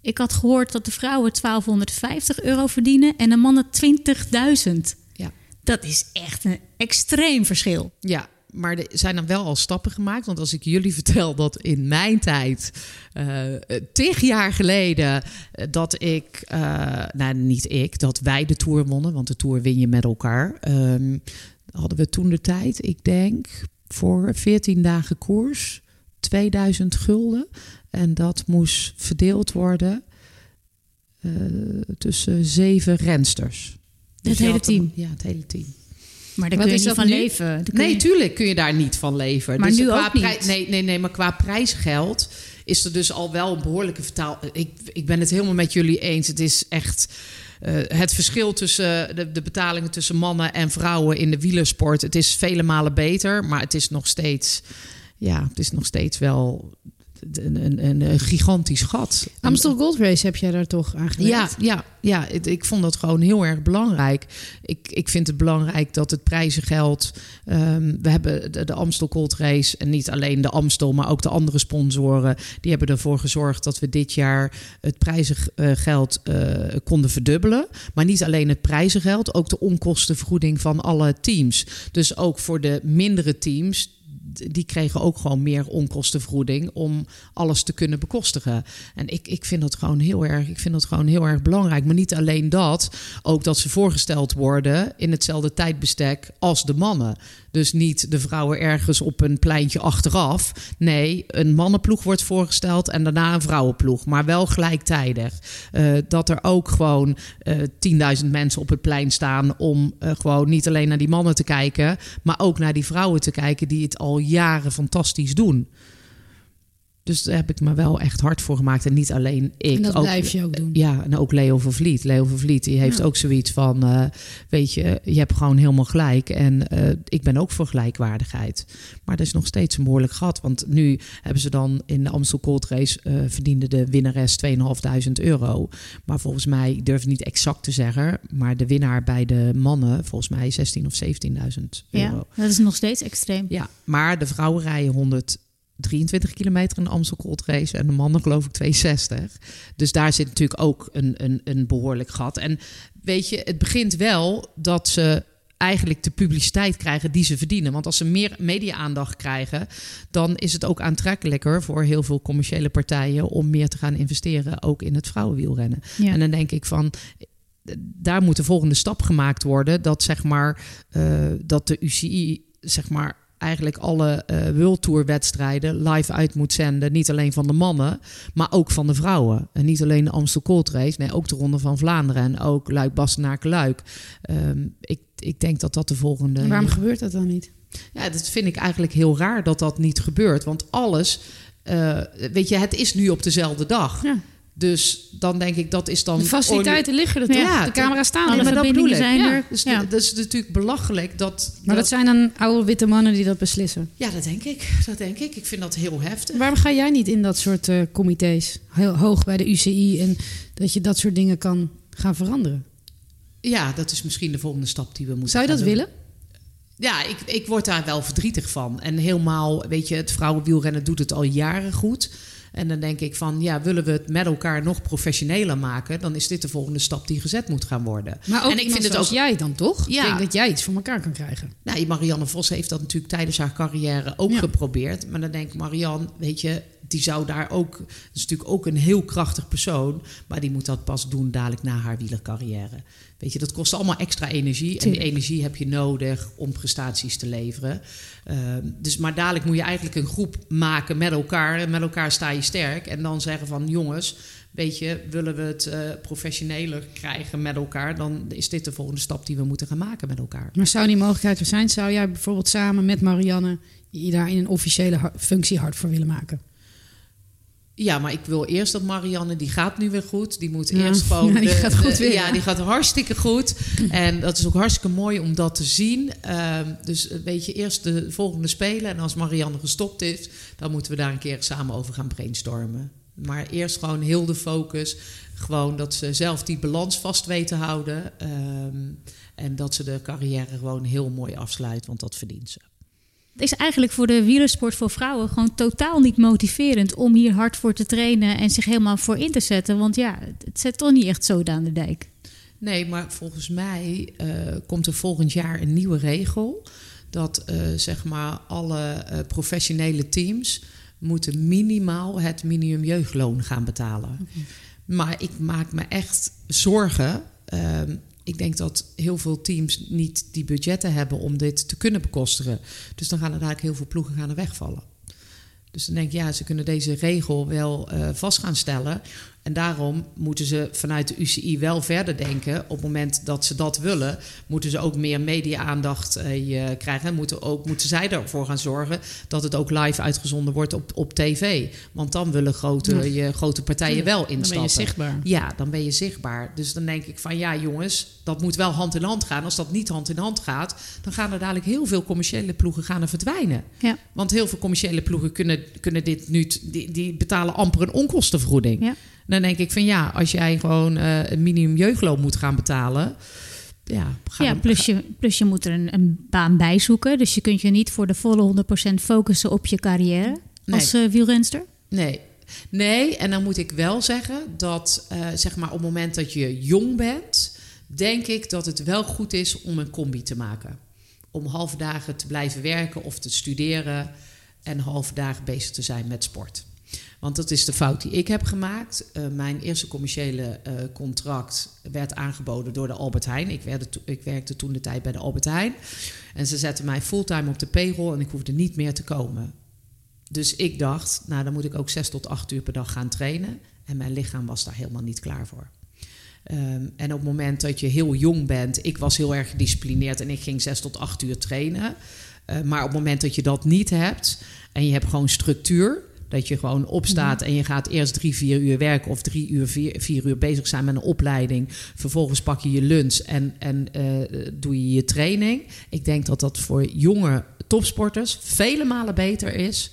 Ik had gehoord dat de vrouwen 1250 euro verdienen en de mannen 20.000. Ja. Dat is echt een extreem verschil. Ja, maar er zijn dan wel al stappen gemaakt. Want als ik jullie vertel dat in mijn tijd, eh tig jaar geleden, eh, dat ik, eh, nou niet ik, dat wij de Tour wonnen. Want de Tour win je met elkaar. Ehm, hadden we toen de tijd, ik denk, voor 14 dagen koers, 2000 gulden. En dat moest verdeeld worden tussen zeven rensters. Dus Het hele een- team? Ja, het hele team. Maar daar Wat kun je is niet van nu? leven. Nee, je- tuurlijk kun je daar niet van leven. Maar dus nu qua ook niet. nee, nee, nee, maar qua prijsgeld is er dus al wel een behoorlijke vertaal. Ik, ik ben het helemaal met jullie eens. Het is echt eh, het verschil tussen de, de betalingen tussen mannen en vrouwen in de wielersport. Het is vele malen beter, maar het is nog steeds, ja, het is nog steeds wel een, een, gigantisch gat. Amstel Gold Race heb jij daar toch aan gewerkt? Ja, ja, ja het- ik vond dat gewoon heel erg belangrijk. Ik, ik vind het belangrijk dat het prijzengeld. ehm, we hebben de, de Amstel Gold Race en niet alleen de Amstel, maar ook de andere sponsoren. Die hebben ervoor gezorgd dat we dit jaar het prijzengeld eh, konden verdubbelen. Maar niet alleen het prijzengeld, ook de onkostenvergoeding van alle teams. Dus ook voor de mindere teams die kregen ook gewoon meer onkostenvergoeding om alles te kunnen bekostigen. En ik, ik vind dat gewoon heel erg, ik vind dat gewoon heel erg belangrijk. Maar niet alleen dat, ook dat ze voorgesteld worden in hetzelfde tijdbestek als de mannen. Dus niet de vrouwen ergens op een pleintje achteraf. Nee, een mannenploeg wordt voorgesteld en daarna een vrouwenploeg. Maar wel gelijktijdig. Eh, dat er ook gewoon eh 10.000 mensen op het plein staan om eh, gewoon niet alleen naar die mannen te kijken, maar ook naar die vrouwen te kijken die het al jaren fantastisch doen. Dus daar heb ik me wel echt hard voor gemaakt. En niet alleen ik. En dat ook, blijf je ook doen. Ja, en ook Leo Vervliet. Leo Vervliet die heeft Ja. ook zoiets van... eh, weet je, je hebt gewoon helemaal gelijk. En eh, ik ben ook voor gelijkwaardigheid. Maar dat is nog steeds een behoorlijk gat. Want nu hebben ze dan in de Amstel Gold Race... eh, verdiende de winnares 2.500 euro. Maar volgens mij, ik durf het niet exact te zeggen... maar de winnaar bij de mannen... volgens mij 16 of 17.000 euro. Ja, dat is nog steeds extreem. Ja, maar de vrouwen rijden 123 kilometer in de Amstel Gold Race en de mannen geloof ik 260. Dus daar zit natuurlijk ook een, een, een behoorlijk gat. En weet je, het begint wel dat ze eigenlijk de publiciteit krijgen die ze verdienen. Want als ze meer media-aandacht krijgen, dan is het ook aantrekkelijker voor heel veel commerciële partijen om meer te gaan investeren, ook in het vrouwenwielrennen. Ja. En dan denk ik van. Daar moet de volgende stap gemaakt worden. Dat zeg maar eh, dat de UCI zeg maar eigenlijk alle eh World Tour wedstrijden live uit moet zenden. Niet alleen van de mannen, maar ook van de vrouwen. En niet alleen de Amstel Gold Race, nee, ook de Ronde van Vlaanderen en ook Luik Bastenaken Luik. Ehm, ik, ik denk dat dat de volgende. En waarom gebeurt dat dan niet? Ja, dat vind ik eigenlijk heel raar dat dat niet gebeurt. Want alles, eh, weet je, het is nu op dezelfde dag. Ja. Dus dan denk ik, dat is dan... De faciliteiten liggen er toch? Ja, de camera's staan er. maar dat bedoel ik. zijn Ja, er. Dus Ja. dat is natuurlijk belachelijk dat... Maar dat zijn dan oude witte mannen die dat beslissen. Ja, dat denk ik. Dat denk ik. Ik vind dat heel heftig. Waarom ga jij niet in dat soort eh, comité's? Heel hoog bij de UCI en dat je dat soort dingen kan gaan veranderen. Ja, dat is misschien de volgende stap die we moeten Zou je dat doen. willen? Ja, ik, ik word daar wel verdrietig van. En helemaal, weet je, het vrouwenwielrennen doet het al jaren goed. En dan denk ik van, ja, willen we het met elkaar nog professioneler maken... dan is dit de volgende stap die gezet moet gaan worden. Maar ook en ik vind het ook jij dan toch? Ja. Ik denk dat jij iets voor elkaar kan krijgen. Nou, Marianne Vos heeft dat natuurlijk tijdens haar carrière ook Ja. geprobeerd. Maar dan denk ik, Marianne, weet je, die zou daar ook... Dat is natuurlijk ook een heel krachtig persoon... maar die moet dat pas doen dadelijk na haar wielercarrière. Weet je, dat kost allemaal extra energie. En die energie heb je nodig om prestaties te leveren. Ehm, dus maar dadelijk moet je eigenlijk een groep maken met elkaar. En met elkaar sta je sterk. En dan zeggen van, jongens... Weet je, willen we het eh, professioneler krijgen met elkaar... dan is dit de volgende stap die we moeten gaan maken met elkaar. Maar zou die mogelijkheid er zijn? Zou jij bijvoorbeeld samen met Marianne je daar in een officiële functie hard voor willen maken? Ja, maar ik wil eerst dat Marianne, die gaat nu weer goed. Die moet Ja. eerst gewoon... Ja, die de- gaat goed de- weer, Ja, die gaat hartstikke goed. En dat is ook hartstikke mooi om dat te zien. Ehm, dus eh, weet je, eerst de volgende spelen. En als Marianne gestopt is, dan moeten we daar een keer samen over gaan brainstormen. Maar eerst gewoon heel de focus. Gewoon dat ze zelf die balans vast weten houden. Ehm, en dat ze de carrière gewoon heel mooi afsluit, want dat verdient ze. Het is eigenlijk voor de wielersport voor vrouwen gewoon totaal niet motiverend om hier hard voor te trainen en zich helemaal voor in te zetten. Want ja, het zet toch niet echt zo aan de dijk. Nee, maar volgens mij eh, komt er volgend jaar een nieuwe regel. Dat eh, zeg maar alle eh, professionele teams moeten minimaal het minimum jeugdloon gaan betalen. Maar ik maak me echt zorgen. Ik denk dat heel veel teams niet die budgetten hebben om dit te kunnen bekostigen. Dus dan gaan er eigenlijk heel veel ploegen gaan wegvallen. Dus dan denk ik, ja, ze kunnen deze regel wel eh, vast gaan stellen. En daarom moeten ze vanuit de UCI wel verder denken. Op het moment dat ze dat willen, moeten ze ook meer media-aandacht eh, krijgen. En moeten, ook, moeten zij ervoor gaan zorgen dat het ook live uitgezonden wordt op, op tv. Want dan willen grote, Ja. je, grote partijen wel instappen. Dan ben je zichtbaar. Ja, dan ben je zichtbaar. Dus dan denk ik van ja, jongens, dat moet wel hand in hand gaan. Als dat niet hand in hand gaat, dan gaan er dadelijk heel veel commerciële ploegen gaan er verdwijnen. Ja. Want heel veel commerciële ploegen kunnen, kunnen dit nu, die, die betalen amper een onkostenvergoeding. Ja. Dan denk ik van ja, als jij gewoon eh, een minimum jeugdloon moet gaan betalen, ja, ga Ja, dan- plus je, plus je moet er een, een baan bij zoeken. Dus je kunt je niet voor de volle 100% focussen op je carrière Nee. als eh, wielrenster. Nee. Nee, en dan moet ik wel zeggen dat eh, zeg maar op het moment dat je jong bent, denk ik dat het wel goed is om een combi te maken. Om halve dagen te blijven werken of te studeren en halve dagen bezig te zijn met sport. Want dat is de fout die ik heb gemaakt. Eh, mijn eerste commerciële eh, contract werd aangeboden door de Albert Heijn. Ik, to- ik werkte toen de tijd bij de Albert Heijn. En ze zetten mij fulltime op de payroll en ik hoefde niet meer te komen. Dus ik dacht, nou dan moet ik ook zes tot acht uur per dag gaan trainen. En mijn lichaam was daar helemaal niet klaar voor. Ehm, en op het moment dat je heel jong bent, ik was heel erg gedisciplineerd en ik ging zes tot acht uur trainen. Eh, maar op het moment dat je dat niet hebt en je hebt gewoon structuur, Dat je gewoon opstaat en je gaat eerst drie, vier uur werken of drie uur, vier, vier uur bezig zijn met een opleiding. Vervolgens pak je je lunch en, en eh, doe je je training. Ik denk dat dat voor jonge topsporters vele malen beter is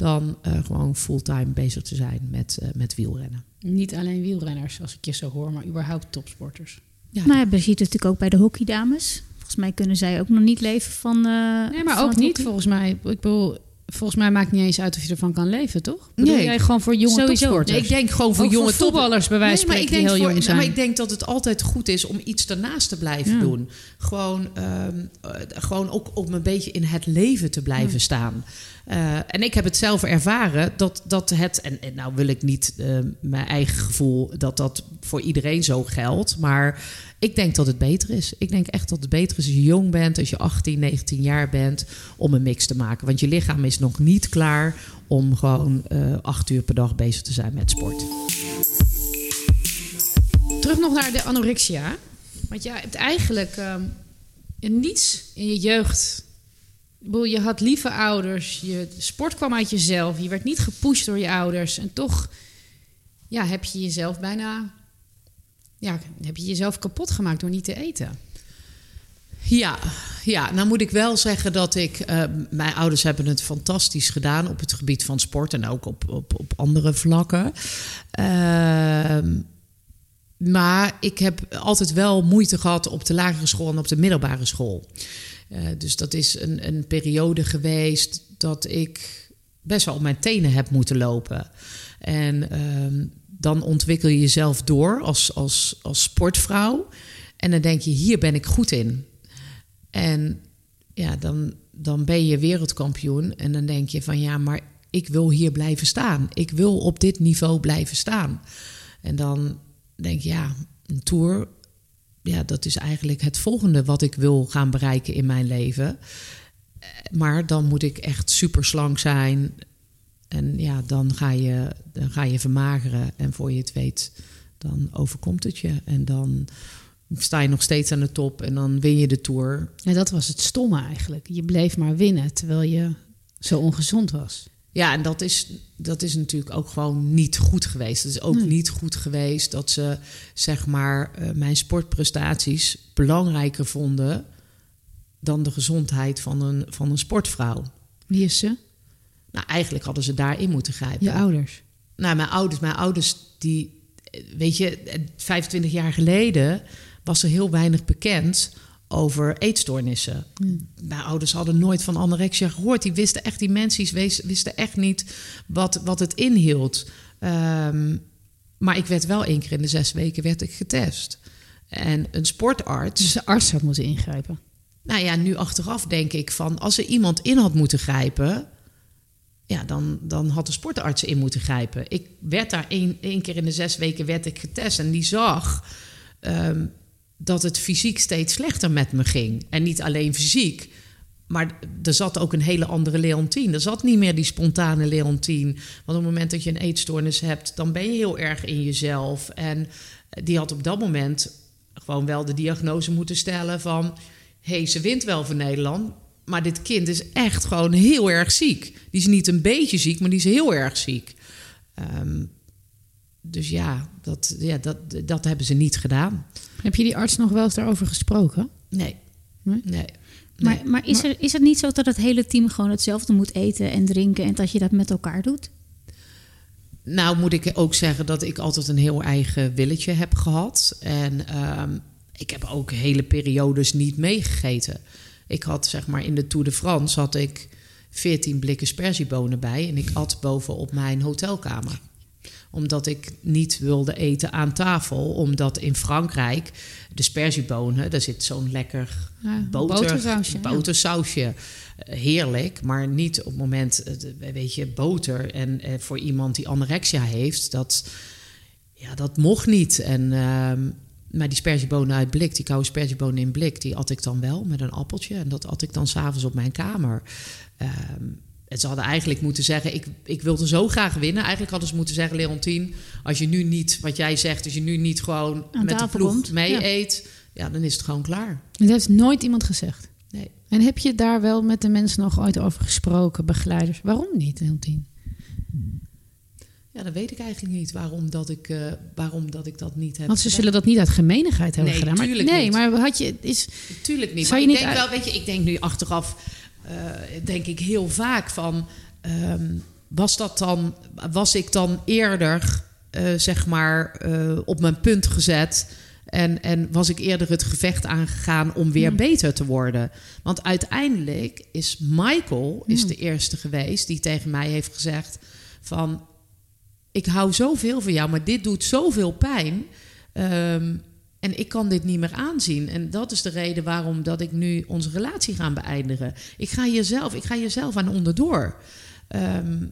dan eh, gewoon fulltime bezig te zijn met, eh, met wielrennen. Niet alleen wielrenners, als ik je zo hoor, maar überhaupt topsporters. Ja. Nou ja, je ziet het natuurlijk ook bij de hockeydames. Volgens mij kunnen zij ook nog niet leven van. Uh, nee, maar ook niet hockey. volgens mij. Ik bedoel, volgens mij maakt het niet eens uit of je ervan kan leven, toch? Nee. Nee, jij gewoon voor jonge Sowieso. topsporters. Nee, ik denk gewoon voor Ook jonge voor voetballers bij wijze van Nee, spreken heel voor- jong zijn. Maar ik denk dat het altijd goed is om iets ernaast te blijven Ja. doen. Gewoon, ehm, eh, gewoon ook om een beetje in het leven te blijven staan. Eh, en ik heb het zelf ervaren dat, dat het... En, en nou wil ik niet eh, mijn eigen gevoel dat dat voor iedereen zo geldt. Maar ik denk dat het beter is. Ik denk echt dat het beter is als je jong bent, als je 18, 19 jaar bent... om een mix te maken. Want je lichaam is nog niet klaar om gewoon eh, acht uur per dag bezig te zijn met sport. Terug nog naar de anorexia. Want jij hebt eigenlijk ehm, niets in je jeugd. Je had lieve ouders, je sport kwam uit jezelf, je werd niet gepusht door je ouders. En toch ja, heb je jezelf bijna. Ja, heb je jezelf kapot gemaakt door niet te eten. Ja, ja, nou moet ik wel zeggen dat ik. eh, mijn ouders hebben het fantastisch gedaan op het gebied van sport en ook op, op, op andere vlakken. Ehm, maar ik heb altijd wel moeite gehad op de lagere school en op de middelbare school. Eh, dus dat is een, een periode geweest dat ik best wel op mijn tenen heb moeten lopen. En ehm, dan ontwikkel je jezelf door als, als, als sportvrouw. En dan denk je, hier ben ik goed in. En ja, dan, dan ben je wereldkampioen. En dan denk je van ja, maar ik wil hier blijven staan. Ik wil op dit niveau blijven staan. En dan denk je, ja, een tour. Ja, dat is eigenlijk het volgende wat ik wil gaan bereiken in mijn leven. Maar dan moet ik echt super slank zijn. En ja, dan ga je, dan ga je vermageren. En voor je het weet, dan overkomt het je. En dan sta je nog steeds aan de top en dan win je de tour. En dat was het stomme eigenlijk. Je bleef maar winnen terwijl je zo ongezond was. Ja, en dat is, dat is natuurlijk ook gewoon niet goed geweest. Het is ook Nee. niet goed geweest dat ze, zeg maar, eh, mijn sportprestaties belangrijker vonden dan de gezondheid van een, van een sportvrouw. Wie is ze? Nou, eigenlijk hadden ze daarin moeten grijpen. Je ouders. Nou, mijn ouders, mijn ouders, die, weet je, eh, 25 jaar geleden was er heel weinig bekend over eetstoornissen. Mijn ouders hadden nooit van anorexia gehoord. Die wisten echt, die mensen wisten echt niet wat, wat het inhield. Ehm, maar ik werd wel één keer in de zes weken werd ik getest. En een sportarts. Dus de arts had moeten ingrijpen. Nou ja, nu achteraf denk ik van als er iemand in had moeten grijpen, ja, dan, dan had de sportarts in moeten grijpen. Ik werd daar één, keer in de zes weken werd ik getest en die zag ehm, dat het fysiek steeds slechter met me ging. En niet alleen fysiek, maar er zat ook een hele andere Leontien. Er zat niet meer die spontane Leontien. Want op het moment dat je een eetstoornis hebt, dan ben je heel erg in jezelf. En die had op dat moment gewoon wel de diagnose moeten stellen van... hé, hey, ze wint wel voor Nederland, maar dit kind is echt gewoon heel erg ziek. Die is niet een beetje ziek, maar die is heel erg ziek. Ehm, dus ja dat, ja, dat, dat hebben ze niet gedaan. Heb je die arts nog wel eens daarover gesproken? Nee. Nee? Nee. Maar, Nee. maar, is, Er, is het niet zo dat het hele team gewoon hetzelfde moet eten en drinken en dat je dat met elkaar doet? Nou moet ik ook zeggen dat ik altijd een heel eigen willetje heb gehad. En ehm, ik heb ook hele periodes niet meegegeten. Ik had zeg maar in de Tour de France had ik 14 blikken sperziebonen bij. En ik at boven op mijn hotelkamer. Omdat ik niet wilde eten aan tafel. Omdat in Frankrijk de sperziebonen, daar zit zo'n lekker Ja, boter, botersausje. Eh, Heerlijk, maar niet op het moment, eh, weet je, boter. En eh, voor iemand die anorexia heeft, dat, ja, dat mocht niet. En, ehm, maar die sperziebonen uit blik, die koude sperziebonen in blik, die at ik dan wel met een appeltje. En dat at ik dan s'avonds op mijn kamer. Ehm, en ze hadden eigenlijk moeten zeggen, ik, ik wilde zo graag winnen. Eigenlijk hadden ze moeten zeggen, Leontien, als je nu niet, wat jij zegt, als je nu niet gewoon Aan met de ploeg komt, mee ja. eet, ja, dan is het gewoon klaar. Dat heeft nooit iemand gezegd. Nee. En heb je daar wel met de mensen nog ooit over gesproken, begeleiders? Waarom niet, Leontien? Ja, dat weet ik eigenlijk niet waarom dat ik, eh, waarom dat, ik dat niet heb Want ze gedaan. zullen dat niet uit gemeenigheid hebben Nee, gedaan. Maar, nee, niet. maar had je... Is, Tuurlijk niet. Zou maar je ik niet denk uit- wel, weet je, ik denk nu achteraf, eh, denk ik heel vaak van, ehm, was dat dan, was ik dan eerder, eh, zeg maar, op mijn punt gezet en, en was ik eerder het gevecht aangegaan om weer beter te worden? Want uiteindelijk is Michael is de eerste geweest die tegen mij heeft gezegd van, ik hou zoveel van jou, maar dit doet zoveel pijn. Ehm, en ik kan dit niet meer aanzien. En dat is de reden waarom dat ik nu onze relatie ga beëindigen. Ik ga hier zelf, ik ga hier zelf aan onderdoor. Ehm,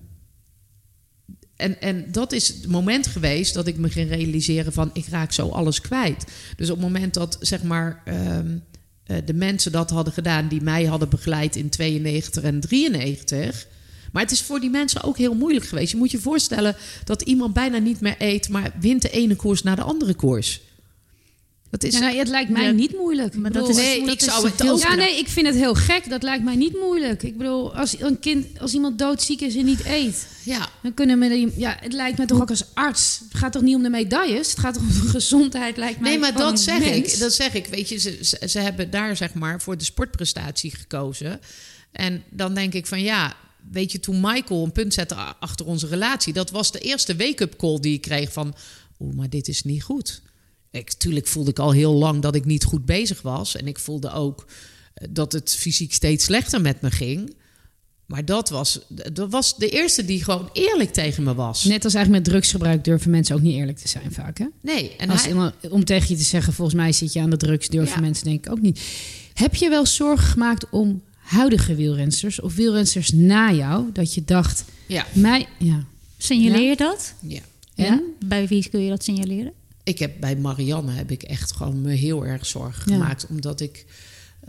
en, en dat is het moment geweest dat ik me ging realiseren van ik raak zo alles kwijt. Dus op het moment dat zeg maar ehm, eh, de mensen dat hadden gedaan die mij hadden begeleid in 92 en 93. Maar het is voor die mensen ook heel moeilijk geweest. Je moet je voorstellen dat iemand bijna niet meer eet, maar wint de ene koers naar de andere koers. Dat is Ja, nou, het lijkt mij Ja, niet moeilijk. maar dat bedoel, is- nee, dat ik is zou het ook. Ja, nee, ik vind het heel gek. Dat lijkt mij niet moeilijk. Ik bedoel, als een kind, als iemand doodziek is en niet eet, Ja, dan kunnen we. die- Ja, het lijkt me toch ook als arts. Het gaat toch niet om de medailles? Het gaat toch om de gezondheid, lijkt mij. Nee, maar dat zeg mens. ik. Dat zeg ik. Weet je, ze, ze, ze hebben daar zeg maar voor de sportprestatie gekozen. En dan denk ik van ja, weet je, toen Michael een punt zette achter onze relatie, dat was de eerste wake-up call die ik kreeg van, oeh, maar dit is niet goed. Ik, tuurlijk voelde ik al heel lang dat ik niet goed bezig was. En ik voelde ook eh, dat het fysiek steeds slechter met me ging. Maar dat was, dat was de eerste die gewoon eerlijk tegen me was. Net als eigenlijk met drugsgebruik durven mensen ook niet eerlijk te zijn vaak. Hè? Nee, en Als hij, om tegen je te zeggen, volgens mij zit je aan de drugs, durven Ja. mensen denk ik ook niet. Heb je wel zorgen gemaakt om huidige wielrensters of wielrensters na jou? Dat je dacht, ja, mij, ja. Signaleer Ja? je dat? ja. En? Bij wie kun je dat signaleren? Ik heb bij Marianne heb ik echt gewoon me heel erg zorgen Ja. gemaakt. Omdat ik.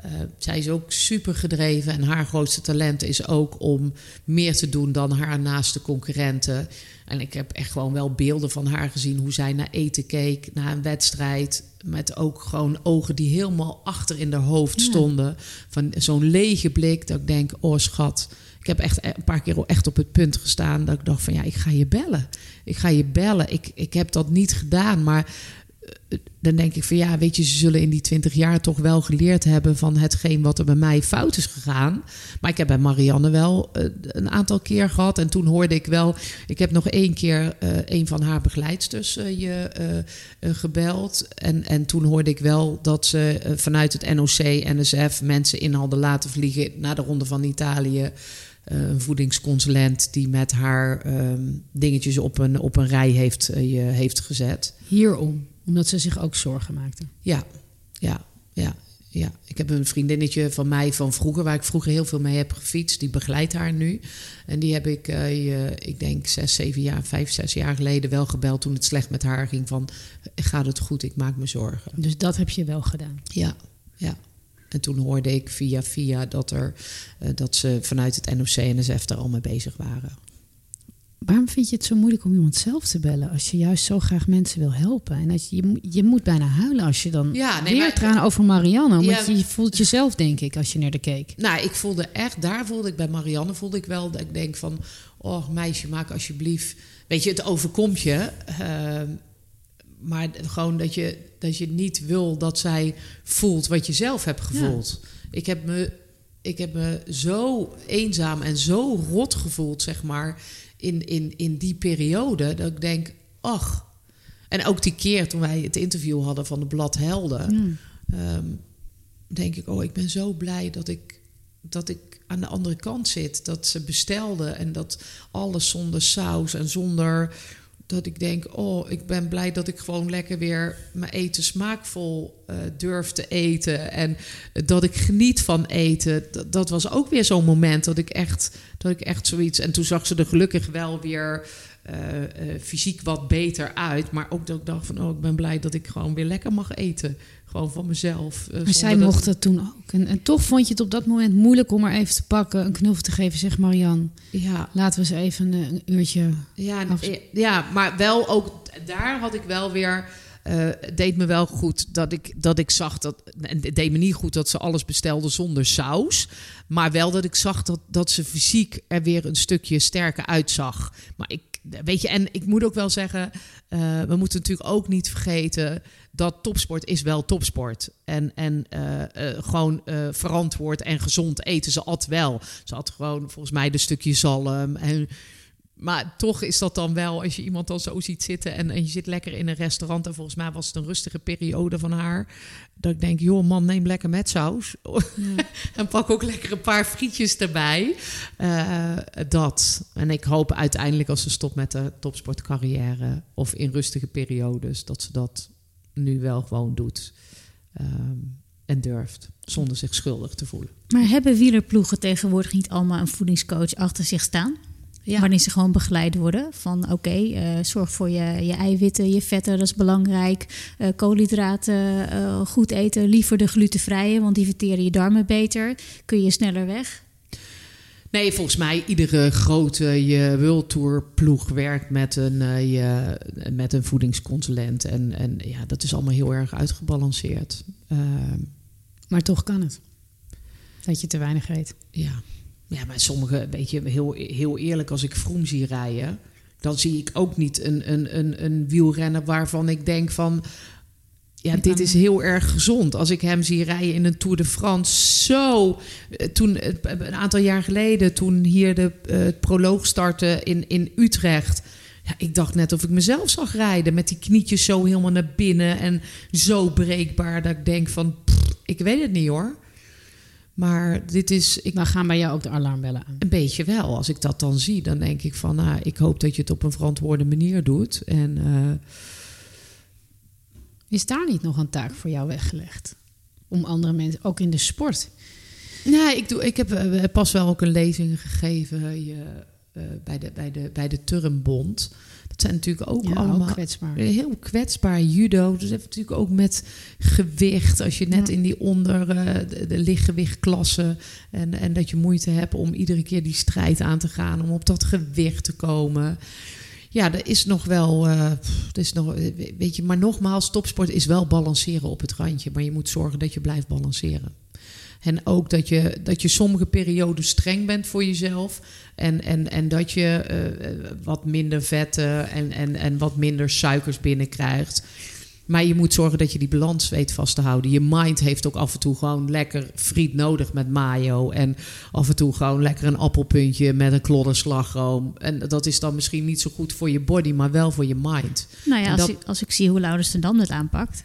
Eh, zij is ook super gedreven. En haar grootste talent is ook om meer te doen dan haar naaste concurrenten. En ik heb echt gewoon wel beelden van haar gezien. Hoe zij naar eten keek, naar een wedstrijd. Met ook gewoon ogen die helemaal achter in haar hoofd stonden. Van zo'n lege blik. Dat ik denk, oh schat. Ik heb echt een paar keer echt op het punt gestaan. Dat ik dacht van ja, ik ga je bellen. Ik ga je bellen. Ik, ik heb dat niet gedaan. Maar dan denk ik van ja, weet je, ze zullen in die twintig jaar toch wel geleerd hebben van hetgeen wat er bij mij fout is gegaan. Maar ik heb bij Marianne wel eh, een aantal keer gehad. En toen hoorde ik wel, ik heb nog één keer eh, een van haar begeleidsters eh, je gebeld. En, en toen hoorde ik wel dat ze vanuit het NOC, NSF mensen in hadden laten vliegen naar de Ronde van Italië. Een voedingsconsulent die met haar ehm, dingetjes op een, op een rij heeft, je heeft gezet. Hierom, omdat ze zich ook zorgen maakten. Ja, ja, ja, ja. Ik heb een vriendinnetje van mij van vroeger, waar ik vroeger heel veel mee heb gefietst. Die begeleidt haar nu. En die heb ik, eh, ik denk zes, zeven jaar, vijf, zes jaar geleden wel gebeld toen het slecht met haar ging. Van, gaat het goed? Ik maak me zorgen. Dus dat heb je wel gedaan. Ja, ja. En toen hoorde ik via via dat, er, eh, dat ze vanuit het NOC-NSF er al mee bezig waren. Waarom vind je het zo moeilijk om iemand zelf te bellen als je juist zo graag mensen wil helpen? En dat je, je, moet- je moet bijna huilen als je dan Ja, nee, weer tranen over Marianne. Omdat Ja. je, je voelt jezelf, denk ik, als je naar de keek. Nou, ik voelde echt, daar voelde ik bij Marianne, voelde ik wel dat ik denk van, oh meisje, maak alsjeblieft, weet je, het overkomt je. ehm, maar gewoon dat je, dat je niet wil dat zij voelt wat je zelf hebt gevoeld. Ik, heb me, ik heb me zo eenzaam en zo rot gevoeld, zeg maar, in, in, in die periode. Dat ik denk, ach. En ook die keer toen wij het interview hadden van de Blad Helden ehm, denk ik, oh, ik ben zo blij dat ik, dat ik aan de andere kant zit. Dat ze bestelden en dat alles zonder saus en zonder dat ik denk, oh, ik ben blij dat ik gewoon lekker weer mijn eten smaakvol eh, durf te eten. En dat ik geniet van eten. Dat, was ook weer zo'n moment dat ik echt, dat ik echt zoiets. En toen zag ze er gelukkig wel weer fysiek wat beter uit. Maar ook dat ik dacht van, oh, ik ben blij dat ik gewoon weer lekker mag eten. Gewoon van mezelf. eh, Maar zij dat- mocht dat toen ook. En, en toch vond je het op dat moment moeilijk om haar even te pakken, een knuffel te geven. Zeg Marian, Ja, laten we eens even een, een uurtje. Ja, Af- ja, maar wel ook daar had ik wel weer. eh, het deed me wel goed dat ik, dat ik zag dat. En het deed me niet goed dat ze alles bestelde zonder saus. Maar wel dat ik zag dat, dat ze fysiek er weer een stukje sterker uitzag. Maar ik, weet je, en ik moet ook wel zeggen. eh, we moeten natuurlijk ook niet vergeten dat topsport is wel topsport. En, en eh, eh, gewoon verantwoord en gezond eten. Ze at wel. Ze had gewoon volgens mij een stukje zalm. En, maar toch is dat dan wel, als je iemand dan zo ziet zitten en, en je zit lekker in een restaurant. En volgens mij was het een rustige periode van haar. Dat ik denk, joh man, neem lekker met saus. en pak ook lekker een paar frietjes erbij. Eh, dat. En ik hoop uiteindelijk als ze stopt met de topsportcarrière of in rustige periodes, dat ze dat nu wel gewoon doet. Ehm, en durft, zonder zich schuldig te voelen. Maar hebben wielerploegen tegenwoordig niet allemaal een voedingscoach achter zich staan? Ja. Waarin ze gewoon begeleid worden van oké, eh, zorg voor je, je eiwitten, je vetten, dat is belangrijk. Eh, koolhydraten, eh, goed eten, liever de glutenvrije, want die verteren je darmen beter. Kun je sneller weg. Nee, volgens mij iedere grote je World Tour ploeg werkt met een, je, met een voedingsconsulent. En, en ja, dat is allemaal heel erg uitgebalanceerd. Ehm, Maar toch kan het. Dat je te weinig eet. ja. Ja, maar sommige, weet je, heel, heel eerlijk, als ik Vroom zie rijden, dan zie ik ook niet een, een, een, een wielrenner waarvan ik denk van. Ja, dit is heel erg gezond. Als ik hem zie rijden in een Tour de France, zo. eh, Toen, eh, een aantal jaar geleden, toen hier de eh, het proloog startte in, in Utrecht. Ja, ik dacht net of ik mezelf zag rijden. Met die knietjes zo helemaal naar binnen en zo breekbaar. Dat ik denk van, pff, ik weet het niet hoor. Maar dit is, ik Dan gaan bij jou ook de alarmbellen aan. een beetje wel. Als ik dat dan zie, dan denk ik van, nou, ik hoop dat je het op een verantwoorde manier doet. En eh, Is daar niet nog een taak voor jou weggelegd? Om andere mensen, ook in de sport. nou, ik, doe, ik heb eh, pas wel ook een lezing gegeven eh, bij, de, bij, de, bij de Turmbond. Zijn natuurlijk ook Ja, allemaal ook kwetsbaar. heel kwetsbaar judo. Dus heeft natuurlijk ook met gewicht. Als je net Ja. in die onder de, de lichtgewichtklasse en, en dat je moeite hebt om iedere keer die strijd aan te gaan, om op dat gewicht te komen. Ja, er is nog wel, er is nog, eh, weet je, maar nogmaals, topsport is wel balanceren op het randje, maar je moet zorgen dat je blijft balanceren. En ook dat je, dat je sommige periodes streng bent voor jezelf. En, en, en dat je eh, wat minder vetten en, en, en wat minder suikers binnenkrijgt. Maar je moet zorgen dat je die balans weet vast te houden. Je mind heeft ook af en toe gewoon lekker friet nodig met mayo. En af en toe gewoon lekker een appelpuntje met een klodder slagroom. En dat is dan misschien niet zo goed voor je body, maar wel voor je mind. Nou ja, als, ik, als ik zie hoe Laurens Dam het aanpakt.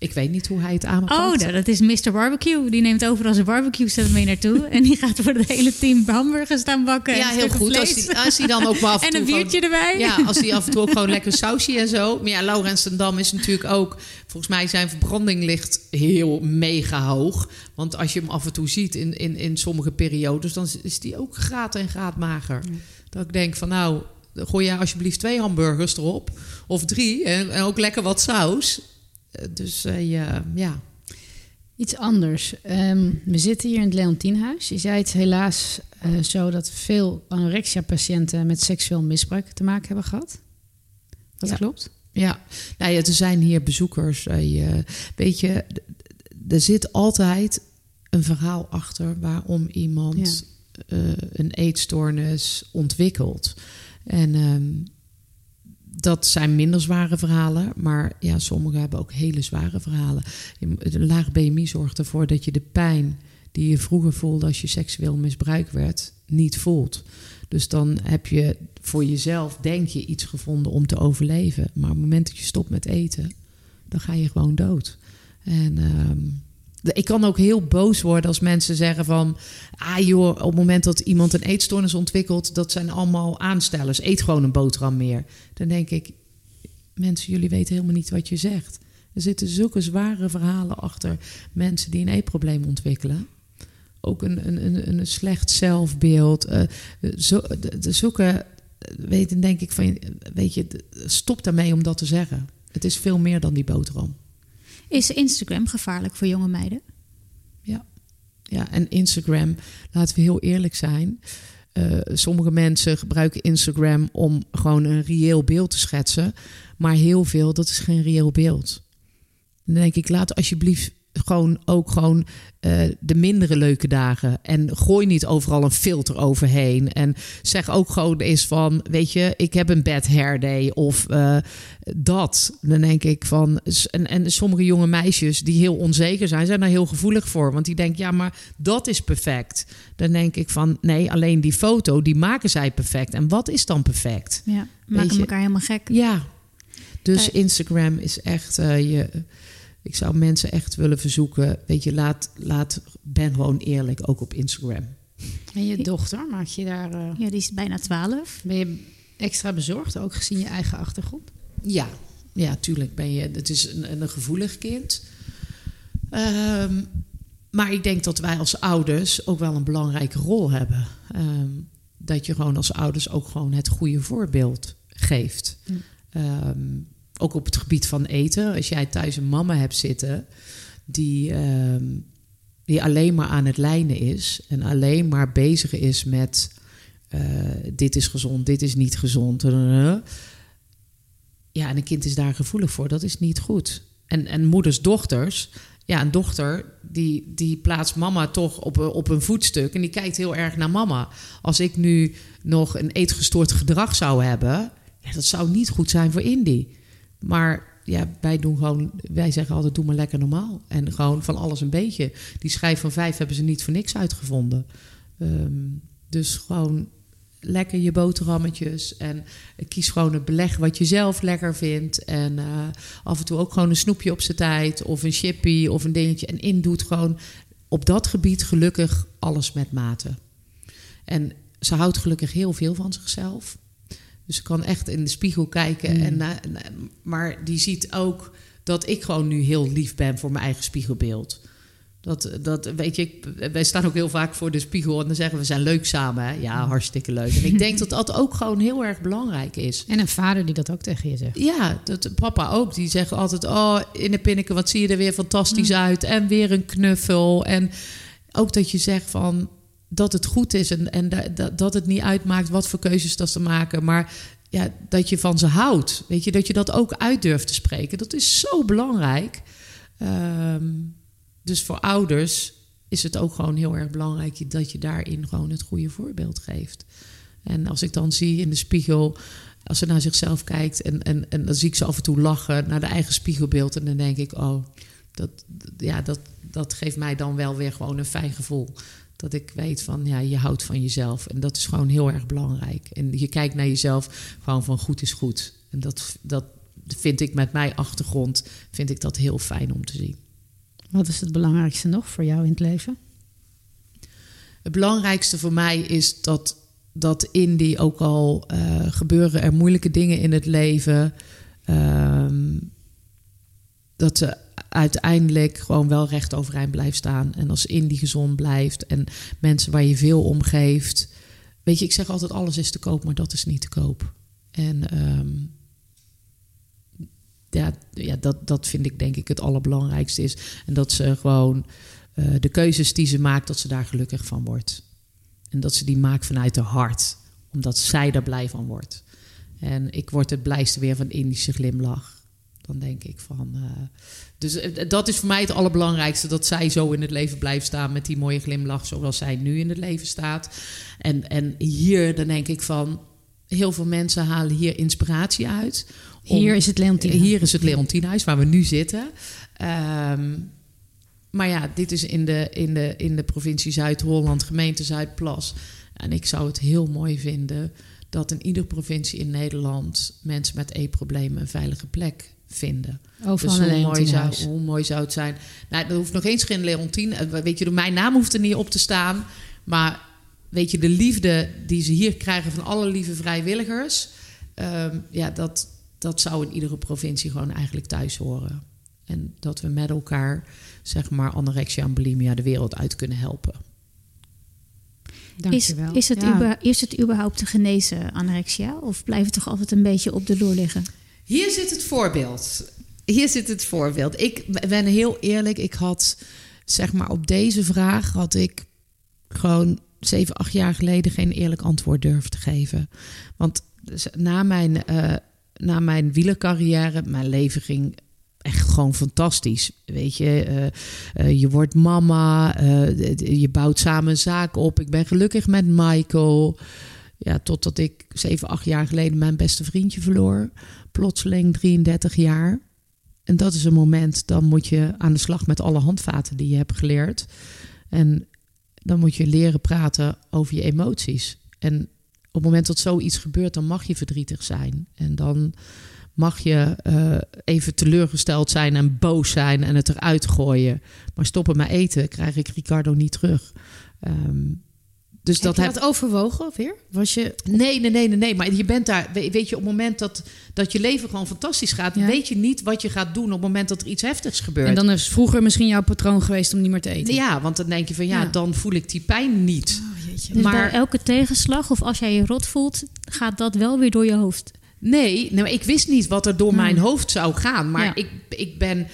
Ik weet niet hoe hij het aanpakt. Oh, nou, dat is Mr. Barbecue. Die neemt overal zijn barbecue set mee naartoe. en die gaat voor het hele team hamburgers staan bakken. ja, heel goed. Als hij, als hij dan ook wel af en een gewoon- biertje erbij. Ja, als die af en toe ook gewoon lekker sausje en zo. Maar ja, Laurens ten Dam is natuurlijk ook... Volgens mij zijn verbranding ligt heel mega hoog. Want als je hem af en toe ziet in, in, in sommige periodes... dan is die ook graad en graad mager. Dat ik denk van nou, gooi jij alsjeblieft twee hamburgers erop. Of drie. En, en ook lekker wat saus. Eh, Dus eh, ja, ja. Iets anders. Ehm, we zitten hier in het Leontienhuis. Je zei het helaas eh, zo dat veel anorexia-patiënten met seksueel misbruik te maken hebben gehad. Dat Ja. klopt. Ja, nou ja, er zijn hier bezoekers. weet je, er zit altijd een verhaal achter waarom iemand eh, een eetstoornis ontwikkelt. En ehm, dat zijn minder zware verhalen, maar ja, sommigen hebben ook hele zware verhalen. Een laag BMI zorgt ervoor dat je de pijn die je vroeger voelde als je seksueel misbruikt werd, niet voelt. Dus dan heb je voor jezelf, denk je, iets gevonden om te overleven. Maar op het moment dat je stopt met eten, dan ga je gewoon dood. En ehm, ik kan ook heel boos worden als mensen zeggen van... ah joh, op het moment dat iemand een eetstoornis ontwikkelt... dat zijn allemaal aanstellers. Eet gewoon een boterham meer. Dan denk ik, mensen, jullie weten helemaal niet wat je zegt. Er zitten zulke zware verhalen achter mensen die een eetprobleem ontwikkelen. Ook een, een, een, een slecht zelfbeeld. eh, zo, zulke, weten denk ik van, weet je, stop daarmee om dat te zeggen. Het is veel meer dan die boterham. Is Instagram gevaarlijk voor jonge meiden? Ja, en Instagram, laten we heel eerlijk zijn. eh, sommige mensen gebruiken Instagram om gewoon een reëel beeld te schetsen. Maar heel veel, dat is geen reëel beeld. Dan denk ik, laat alsjeblieft gewoon ook gewoon uh, de mindere leuke dagen. En gooi niet overal een filter overheen. En zeg ook gewoon eens van, weet je, ik heb een bad hair day of uh, dat. Dan denk ik van, en, en sommige jonge meisjes die heel onzeker zijn, zijn daar heel gevoelig voor. Want die denken, ja, maar dat is perfect. Dan denk ik van, nee, alleen die foto, die maken zij perfect. En wat is dan perfect? Ja, maken elkaar helemaal gek. Ja, dus Instagram is echt uh, je ik zou mensen echt willen verzoeken, weet je, laat, laat ben gewoon eerlijk, ook op Instagram. En je dochter, maak je daar... Uh, ja, die is bijna twaalf. Ben je extra bezorgd, ook gezien je eigen achtergrond? Ja, ja, tuurlijk ben je... Het is een, een gevoelig kind. Um, maar ik denk dat wij als ouders ook wel een belangrijke rol hebben. Um, dat je gewoon als ouders ook gewoon het goede voorbeeld geeft. Mm. Um, ook op het gebied van eten. Als jij thuis een mama hebt zitten die, ehm, die alleen maar aan het lijnen is en alleen maar bezig is met uh, dit is gezond, dit is niet gezond. Ja, en een kind is daar gevoelig voor. Dat is niet goed. En, en moeders, dochters. Ja, een dochter die, die plaatst mama toch op, op een voetstuk en die kijkt heel erg naar mama. Als ik nu nog een eetgestoord gedrag zou hebben, ja, dat zou niet goed zijn voor Indy. Maar ja, wij doen gewoon, wij zeggen altijd: doe maar lekker normaal. En gewoon van alles een beetje. Die schijf van vijf hebben ze niet voor niks uitgevonden. Um, dus gewoon lekker je boterhammetjes. En kies gewoon het beleg wat je zelf lekker vindt. En uh, af en toe ook gewoon een snoepje op zijn tijd. Of een chippy of een dingetje. En in doet gewoon op dat gebied gelukkig alles met mate. En ze houdt gelukkig heel veel van zichzelf. Dus ze kan echt in de spiegel kijken. Mm. En, maar die ziet ook dat ik gewoon nu heel lief ben voor mijn eigen spiegelbeeld. Dat, dat weet je, wij staan ook heel vaak voor de spiegel en dan zeggen we zijn leuk samen. Hè? Ja, hartstikke leuk. En ik denk dat dat ook gewoon heel erg belangrijk is. En een vader die dat ook tegen je zegt. Ja, dat, papa ook. Die zegt altijd: Oh, in de pinneke, wat zie je er weer fantastisch uit. En weer een knuffel. En ook dat je zegt van dat het goed is en, en dat, dat het niet uitmaakt wat voor keuzes dat ze maken, maar ja, dat je van ze houdt. Weet je, dat je dat ook uit durft te spreken. Dat is zo belangrijk. Um, dus voor ouders is het ook gewoon heel erg belangrijk dat je daarin gewoon het goede voorbeeld geeft. En als ik dan zie in de spiegel, als ze naar zichzelf kijkt en, en, en dan zie ik ze af en toe lachen naar de eigen spiegelbeeld. En dan denk ik, oh, dat, ja, dat, dat geeft mij dan wel weer gewoon een fijn gevoel. Dat ik weet van, ja, je houdt van jezelf. En dat is gewoon heel erg belangrijk. En je kijkt naar jezelf gewoon van goed is goed. En dat, dat vind ik met mijn achtergrond, vind ik dat heel fijn om te zien. Wat is het belangrijkste nog voor jou in het leven? Het belangrijkste voor mij is dat, dat in die ook al uh, gebeuren er moeilijke dingen in het leven. Uh, dat ze uiteindelijk gewoon wel recht overeind blijft staan. En als Indie gezond blijft en mensen waar je veel om geeft. Weet je, ik zeg altijd alles is te koop, maar dat is niet te koop. En um, ja, ja dat, dat vind ik denk ik het allerbelangrijkste is. En dat ze gewoon uh, de keuzes die ze maakt, dat ze daar gelukkig van wordt. En dat ze die maakt vanuit haar hart, omdat zij er blij van wordt. En ik word het blijste weer van Indische glimlach. Dan denk ik van. Uh, dus uh, dat is voor mij het allerbelangrijkste: dat zij zo in het leven blijft staan met die mooie glimlach, zoals zij nu in het leven staat. En, en hier, dan denk ik van. Heel veel mensen halen hier inspiratie uit. Om, hier is het Leontienhuis. Hier is het Leontienhuis waar we nu zitten. Um, maar ja, dit is in de, in de, in de provincie Zuid-Holland, gemeente Zuidplas. En ik zou het heel mooi vinden dat in iedere provincie in Nederland mensen met e-problemen een veilige plek vinden. Overal dus hoe mooi, zou, hoe mooi zou het zijn? Nou, er hoeft nog eens geen Leontien. Weet je, mijn naam hoeft er niet op te staan. Maar weet je, de liefde die ze hier krijgen van alle lieve vrijwilligers. Um, ja, dat, dat zou in iedere provincie gewoon eigenlijk thuis horen. En dat we met elkaar, zeg maar, anorexia en bulimia de wereld uit kunnen helpen. Is, is, het ja. is het überhaupt te genezen, anorexia? Of blijft het toch altijd een beetje op de loer liggen? Hier zit het voorbeeld. Hier zit het voorbeeld. Ik ben heel eerlijk. Ik had, zeg maar, op deze vraag had ik gewoon zeven, acht jaar geleden geen eerlijk antwoord durfde te geven. Want dus na mijn, uh, na mijn wielercarrière, mijn leven ging echt gewoon fantastisch. Weet je, uh, uh, je wordt mama, je bouwt samen een zaak op. Ik ben gelukkig met Michael. Ja, totdat ik zeven, acht jaar geleden mijn beste vriendje verloor. Plotseling 33 jaar. En dat is een moment, dan moet je aan de slag met alle handvaten die je hebt geleerd. En dan moet je leren praten over je emoties. En op het moment dat zoiets gebeurt, dan mag je verdrietig zijn. En dan mag je uh, even teleurgesteld zijn en boos zijn en het eruit gooien. Maar stoppen met eten krijg ik Ricardo niet terug. Um, dus heb dat je heb... dat overwogen of weer? Was je... Nee, nee, nee, nee, nee. Maar je bent daar, weet je, op het moment dat, dat je leven gewoon fantastisch gaat, ja. weet je niet wat je gaat doen op het moment dat er iets heftigs gebeurt. En dan is vroeger misschien jouw patroon geweest om niet meer te eten. Ja, want dan denk je van ja, ja. dan voel ik die pijn niet. Oh, dus maar elke tegenslag of als jij je rot voelt, gaat dat wel weer door je hoofd. Nee, nou, ik wist niet wat er door mijn hoofd zou gaan. Maar ik, ik ben.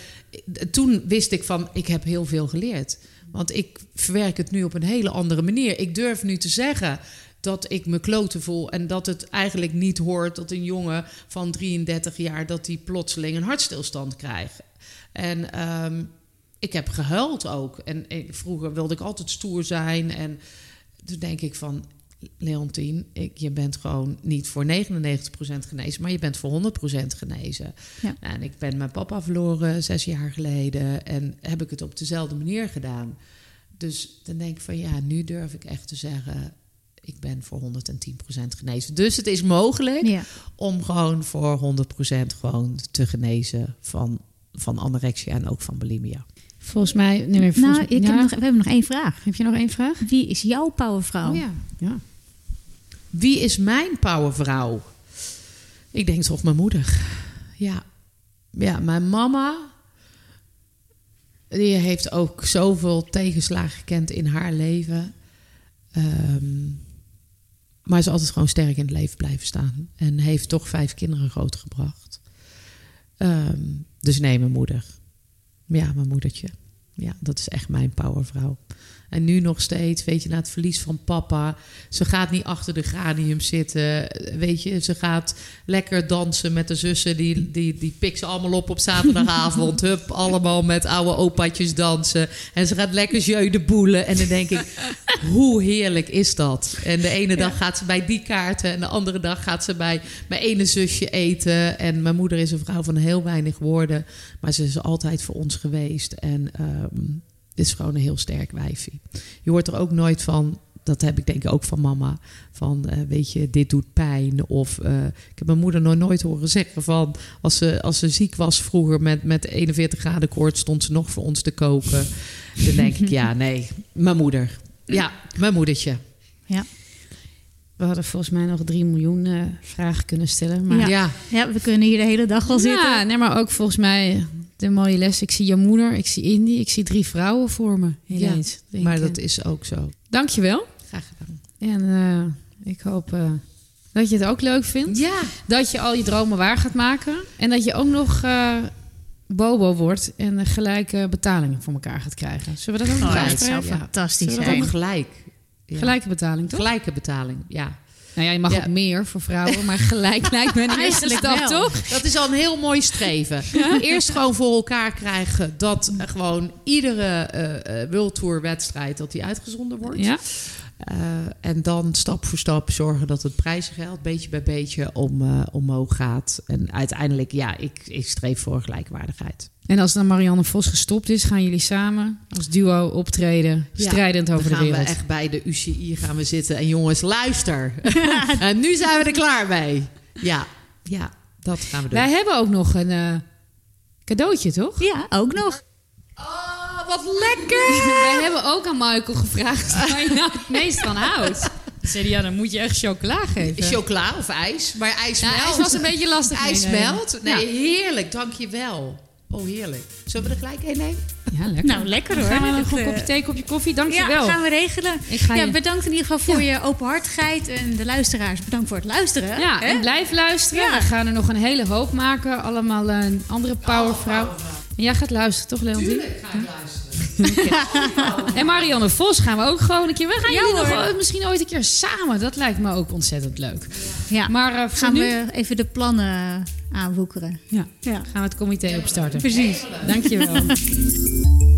Toen wist ik van, ik heb heel veel geleerd. Want ik verwerk het nu op een hele andere manier. Ik durf nu te zeggen dat ik me kloten voel en dat het eigenlijk niet hoort dat een jongen van 33 jaar dat die plotseling een hartstilstand krijgt. En um, ik heb gehuild ook. En ik, vroeger wilde ik altijd stoer zijn en toen denk ik van Leontien, ik, je bent gewoon niet voor 99% genezen, maar je bent voor 100% genezen. Ja. En ik ben mijn papa verloren zes jaar geleden en heb ik het op dezelfde manier gedaan. Dus dan denk ik van ja, nu durf ik echt te zeggen, ik ben voor 110% genezen. Dus het is mogelijk ja. om gewoon voor 100% gewoon te genezen van, van anorexia en ook van bulimia. Volgens mij. Nee, volgens, nou, ik heb nog, we hebben nog één vraag. Heb je nog één vraag? Wie is jouw powervrouw? Oh ja. ja. Wie is mijn powervrouw? Ik denk toch mijn moeder. Ja. Ja, mijn mama. Die heeft ook zoveel tegenslagen gekend in haar leven. Um, maar is altijd gewoon sterk in het leven blijven staan. En heeft toch vijf kinderen grootgebracht. Um, dus nee, mijn moeder. Ja, mijn moedertje. Ja, dat is echt mijn powervrouw. En nu nog steeds, weet je, na het verlies van papa. Ze gaat niet achter de granium zitten. Weet je, ze gaat lekker dansen met de zussen. Die, die, die pikt ze allemaal op op zaterdagavond. Hup, allemaal met oude opaatjes dansen. En ze gaat lekker jeu de boelen. En dan denk ik, hoe heerlijk is dat? En de ene dag gaat ze bij die kaarten. En de andere dag gaat ze bij mijn ene zusje eten. En mijn moeder is een vrouw van heel weinig woorden. Maar ze is altijd voor ons geweest. En... Um, dit is gewoon een heel sterk wijfie. Je hoort er ook nooit van, dat heb ik denk ik ook van mama, van uh, weet je, dit doet pijn. Of uh, ik heb mijn moeder nog nooit horen zeggen van, als ze, als ze ziek was vroeger met, met 41 graden koorts, stond ze nog voor ons te koken. Dan denk ik, ja, nee, mijn moeder. Ja, mijn moedertje. Ja. We hadden volgens mij nog drie miljoen uh, vragen kunnen stellen. Maar ja. ja. Ja. we kunnen hier de hele dag wel zitten. Ja, nee, maar ook volgens mij de mooie les. Ik zie je moeder, ik zie Indy, ik zie drie vrouwen voor me. Ineens, ja, maar dat is ook zo. Dankjewel. Graag gedaan. En uh, ik hoop uh, dat je het ook leuk vindt. Ja. Dat je al je dromen waar gaat maken. En dat je ook nog uh, bobo wordt en gelijke betalingen voor elkaar gaat krijgen. Zullen we dat ook nog oh, Dat zou fantastisch zijn. Gelijk. Ja. Gelijke betaling, toch? Gelijke betaling, ja. Nou ja, je mag ook meer voor vrouwen, maar gelijk lijkt me een eerste stap, toch? Dat is al een heel mooi streven. Eerst gewoon voor elkaar krijgen dat gewoon iedere uh, World Tour wedstrijd dat die uitgezonden wordt. Ja. Uh, en dan stap voor stap zorgen dat het prijzengeld beetje bij beetje om, uh, omhoog gaat. En uiteindelijk, ja, ik, ik streef voor gelijkwaardigheid. En als dan Marianne Vos gestopt is, gaan jullie samen als duo optreden, strijdend over de wereld. gaan we echt bij de UCI gaan we zitten. En jongens, luister. en nu zijn we er klaar mee. Ja, ja, dat gaan we doen. Wij hebben ook nog een uh, cadeautje, toch? Ja, ook nog. Oh, wat lekker! Wij hebben ook aan Michael gevraagd waar je nou het meest van houdt. Zei ja, dan moet je echt chocola geven. Chocola of ijs, maar ijs nou, ijs was een beetje lastig. IJs smelt? Nee, ja. heerlijk, dankjewel. Oh, heerlijk. Zullen we er gelijk een nemen? Ja, lekker. Nou, lekker hoor. Gaan we een goed kopje thee, kopje koffie? Dank je wel. Ja, gaan we regelen. Ik ga ja, bedankt in ieder geval voor je openhartigheid. En de luisteraars, bedankt voor het luisteren. Ja, en blijf luisteren. We gaan er nog een hele hoop maken. Allemaal een andere powervrouw. En jij gaat luisteren, toch Leontien? Tuurlijk ga ik luisteren. En Marianne Vos gaan we ook gewoon een keer. We gaan Ja, jullie nog misschien ooit een keer samen. Dat lijkt me ook ontzettend leuk. Ja, Maar eh, gaan nu we even de plannen aanwoekeren. ja, Ja, gaan we het comité opstarten. precies. Dankjewel.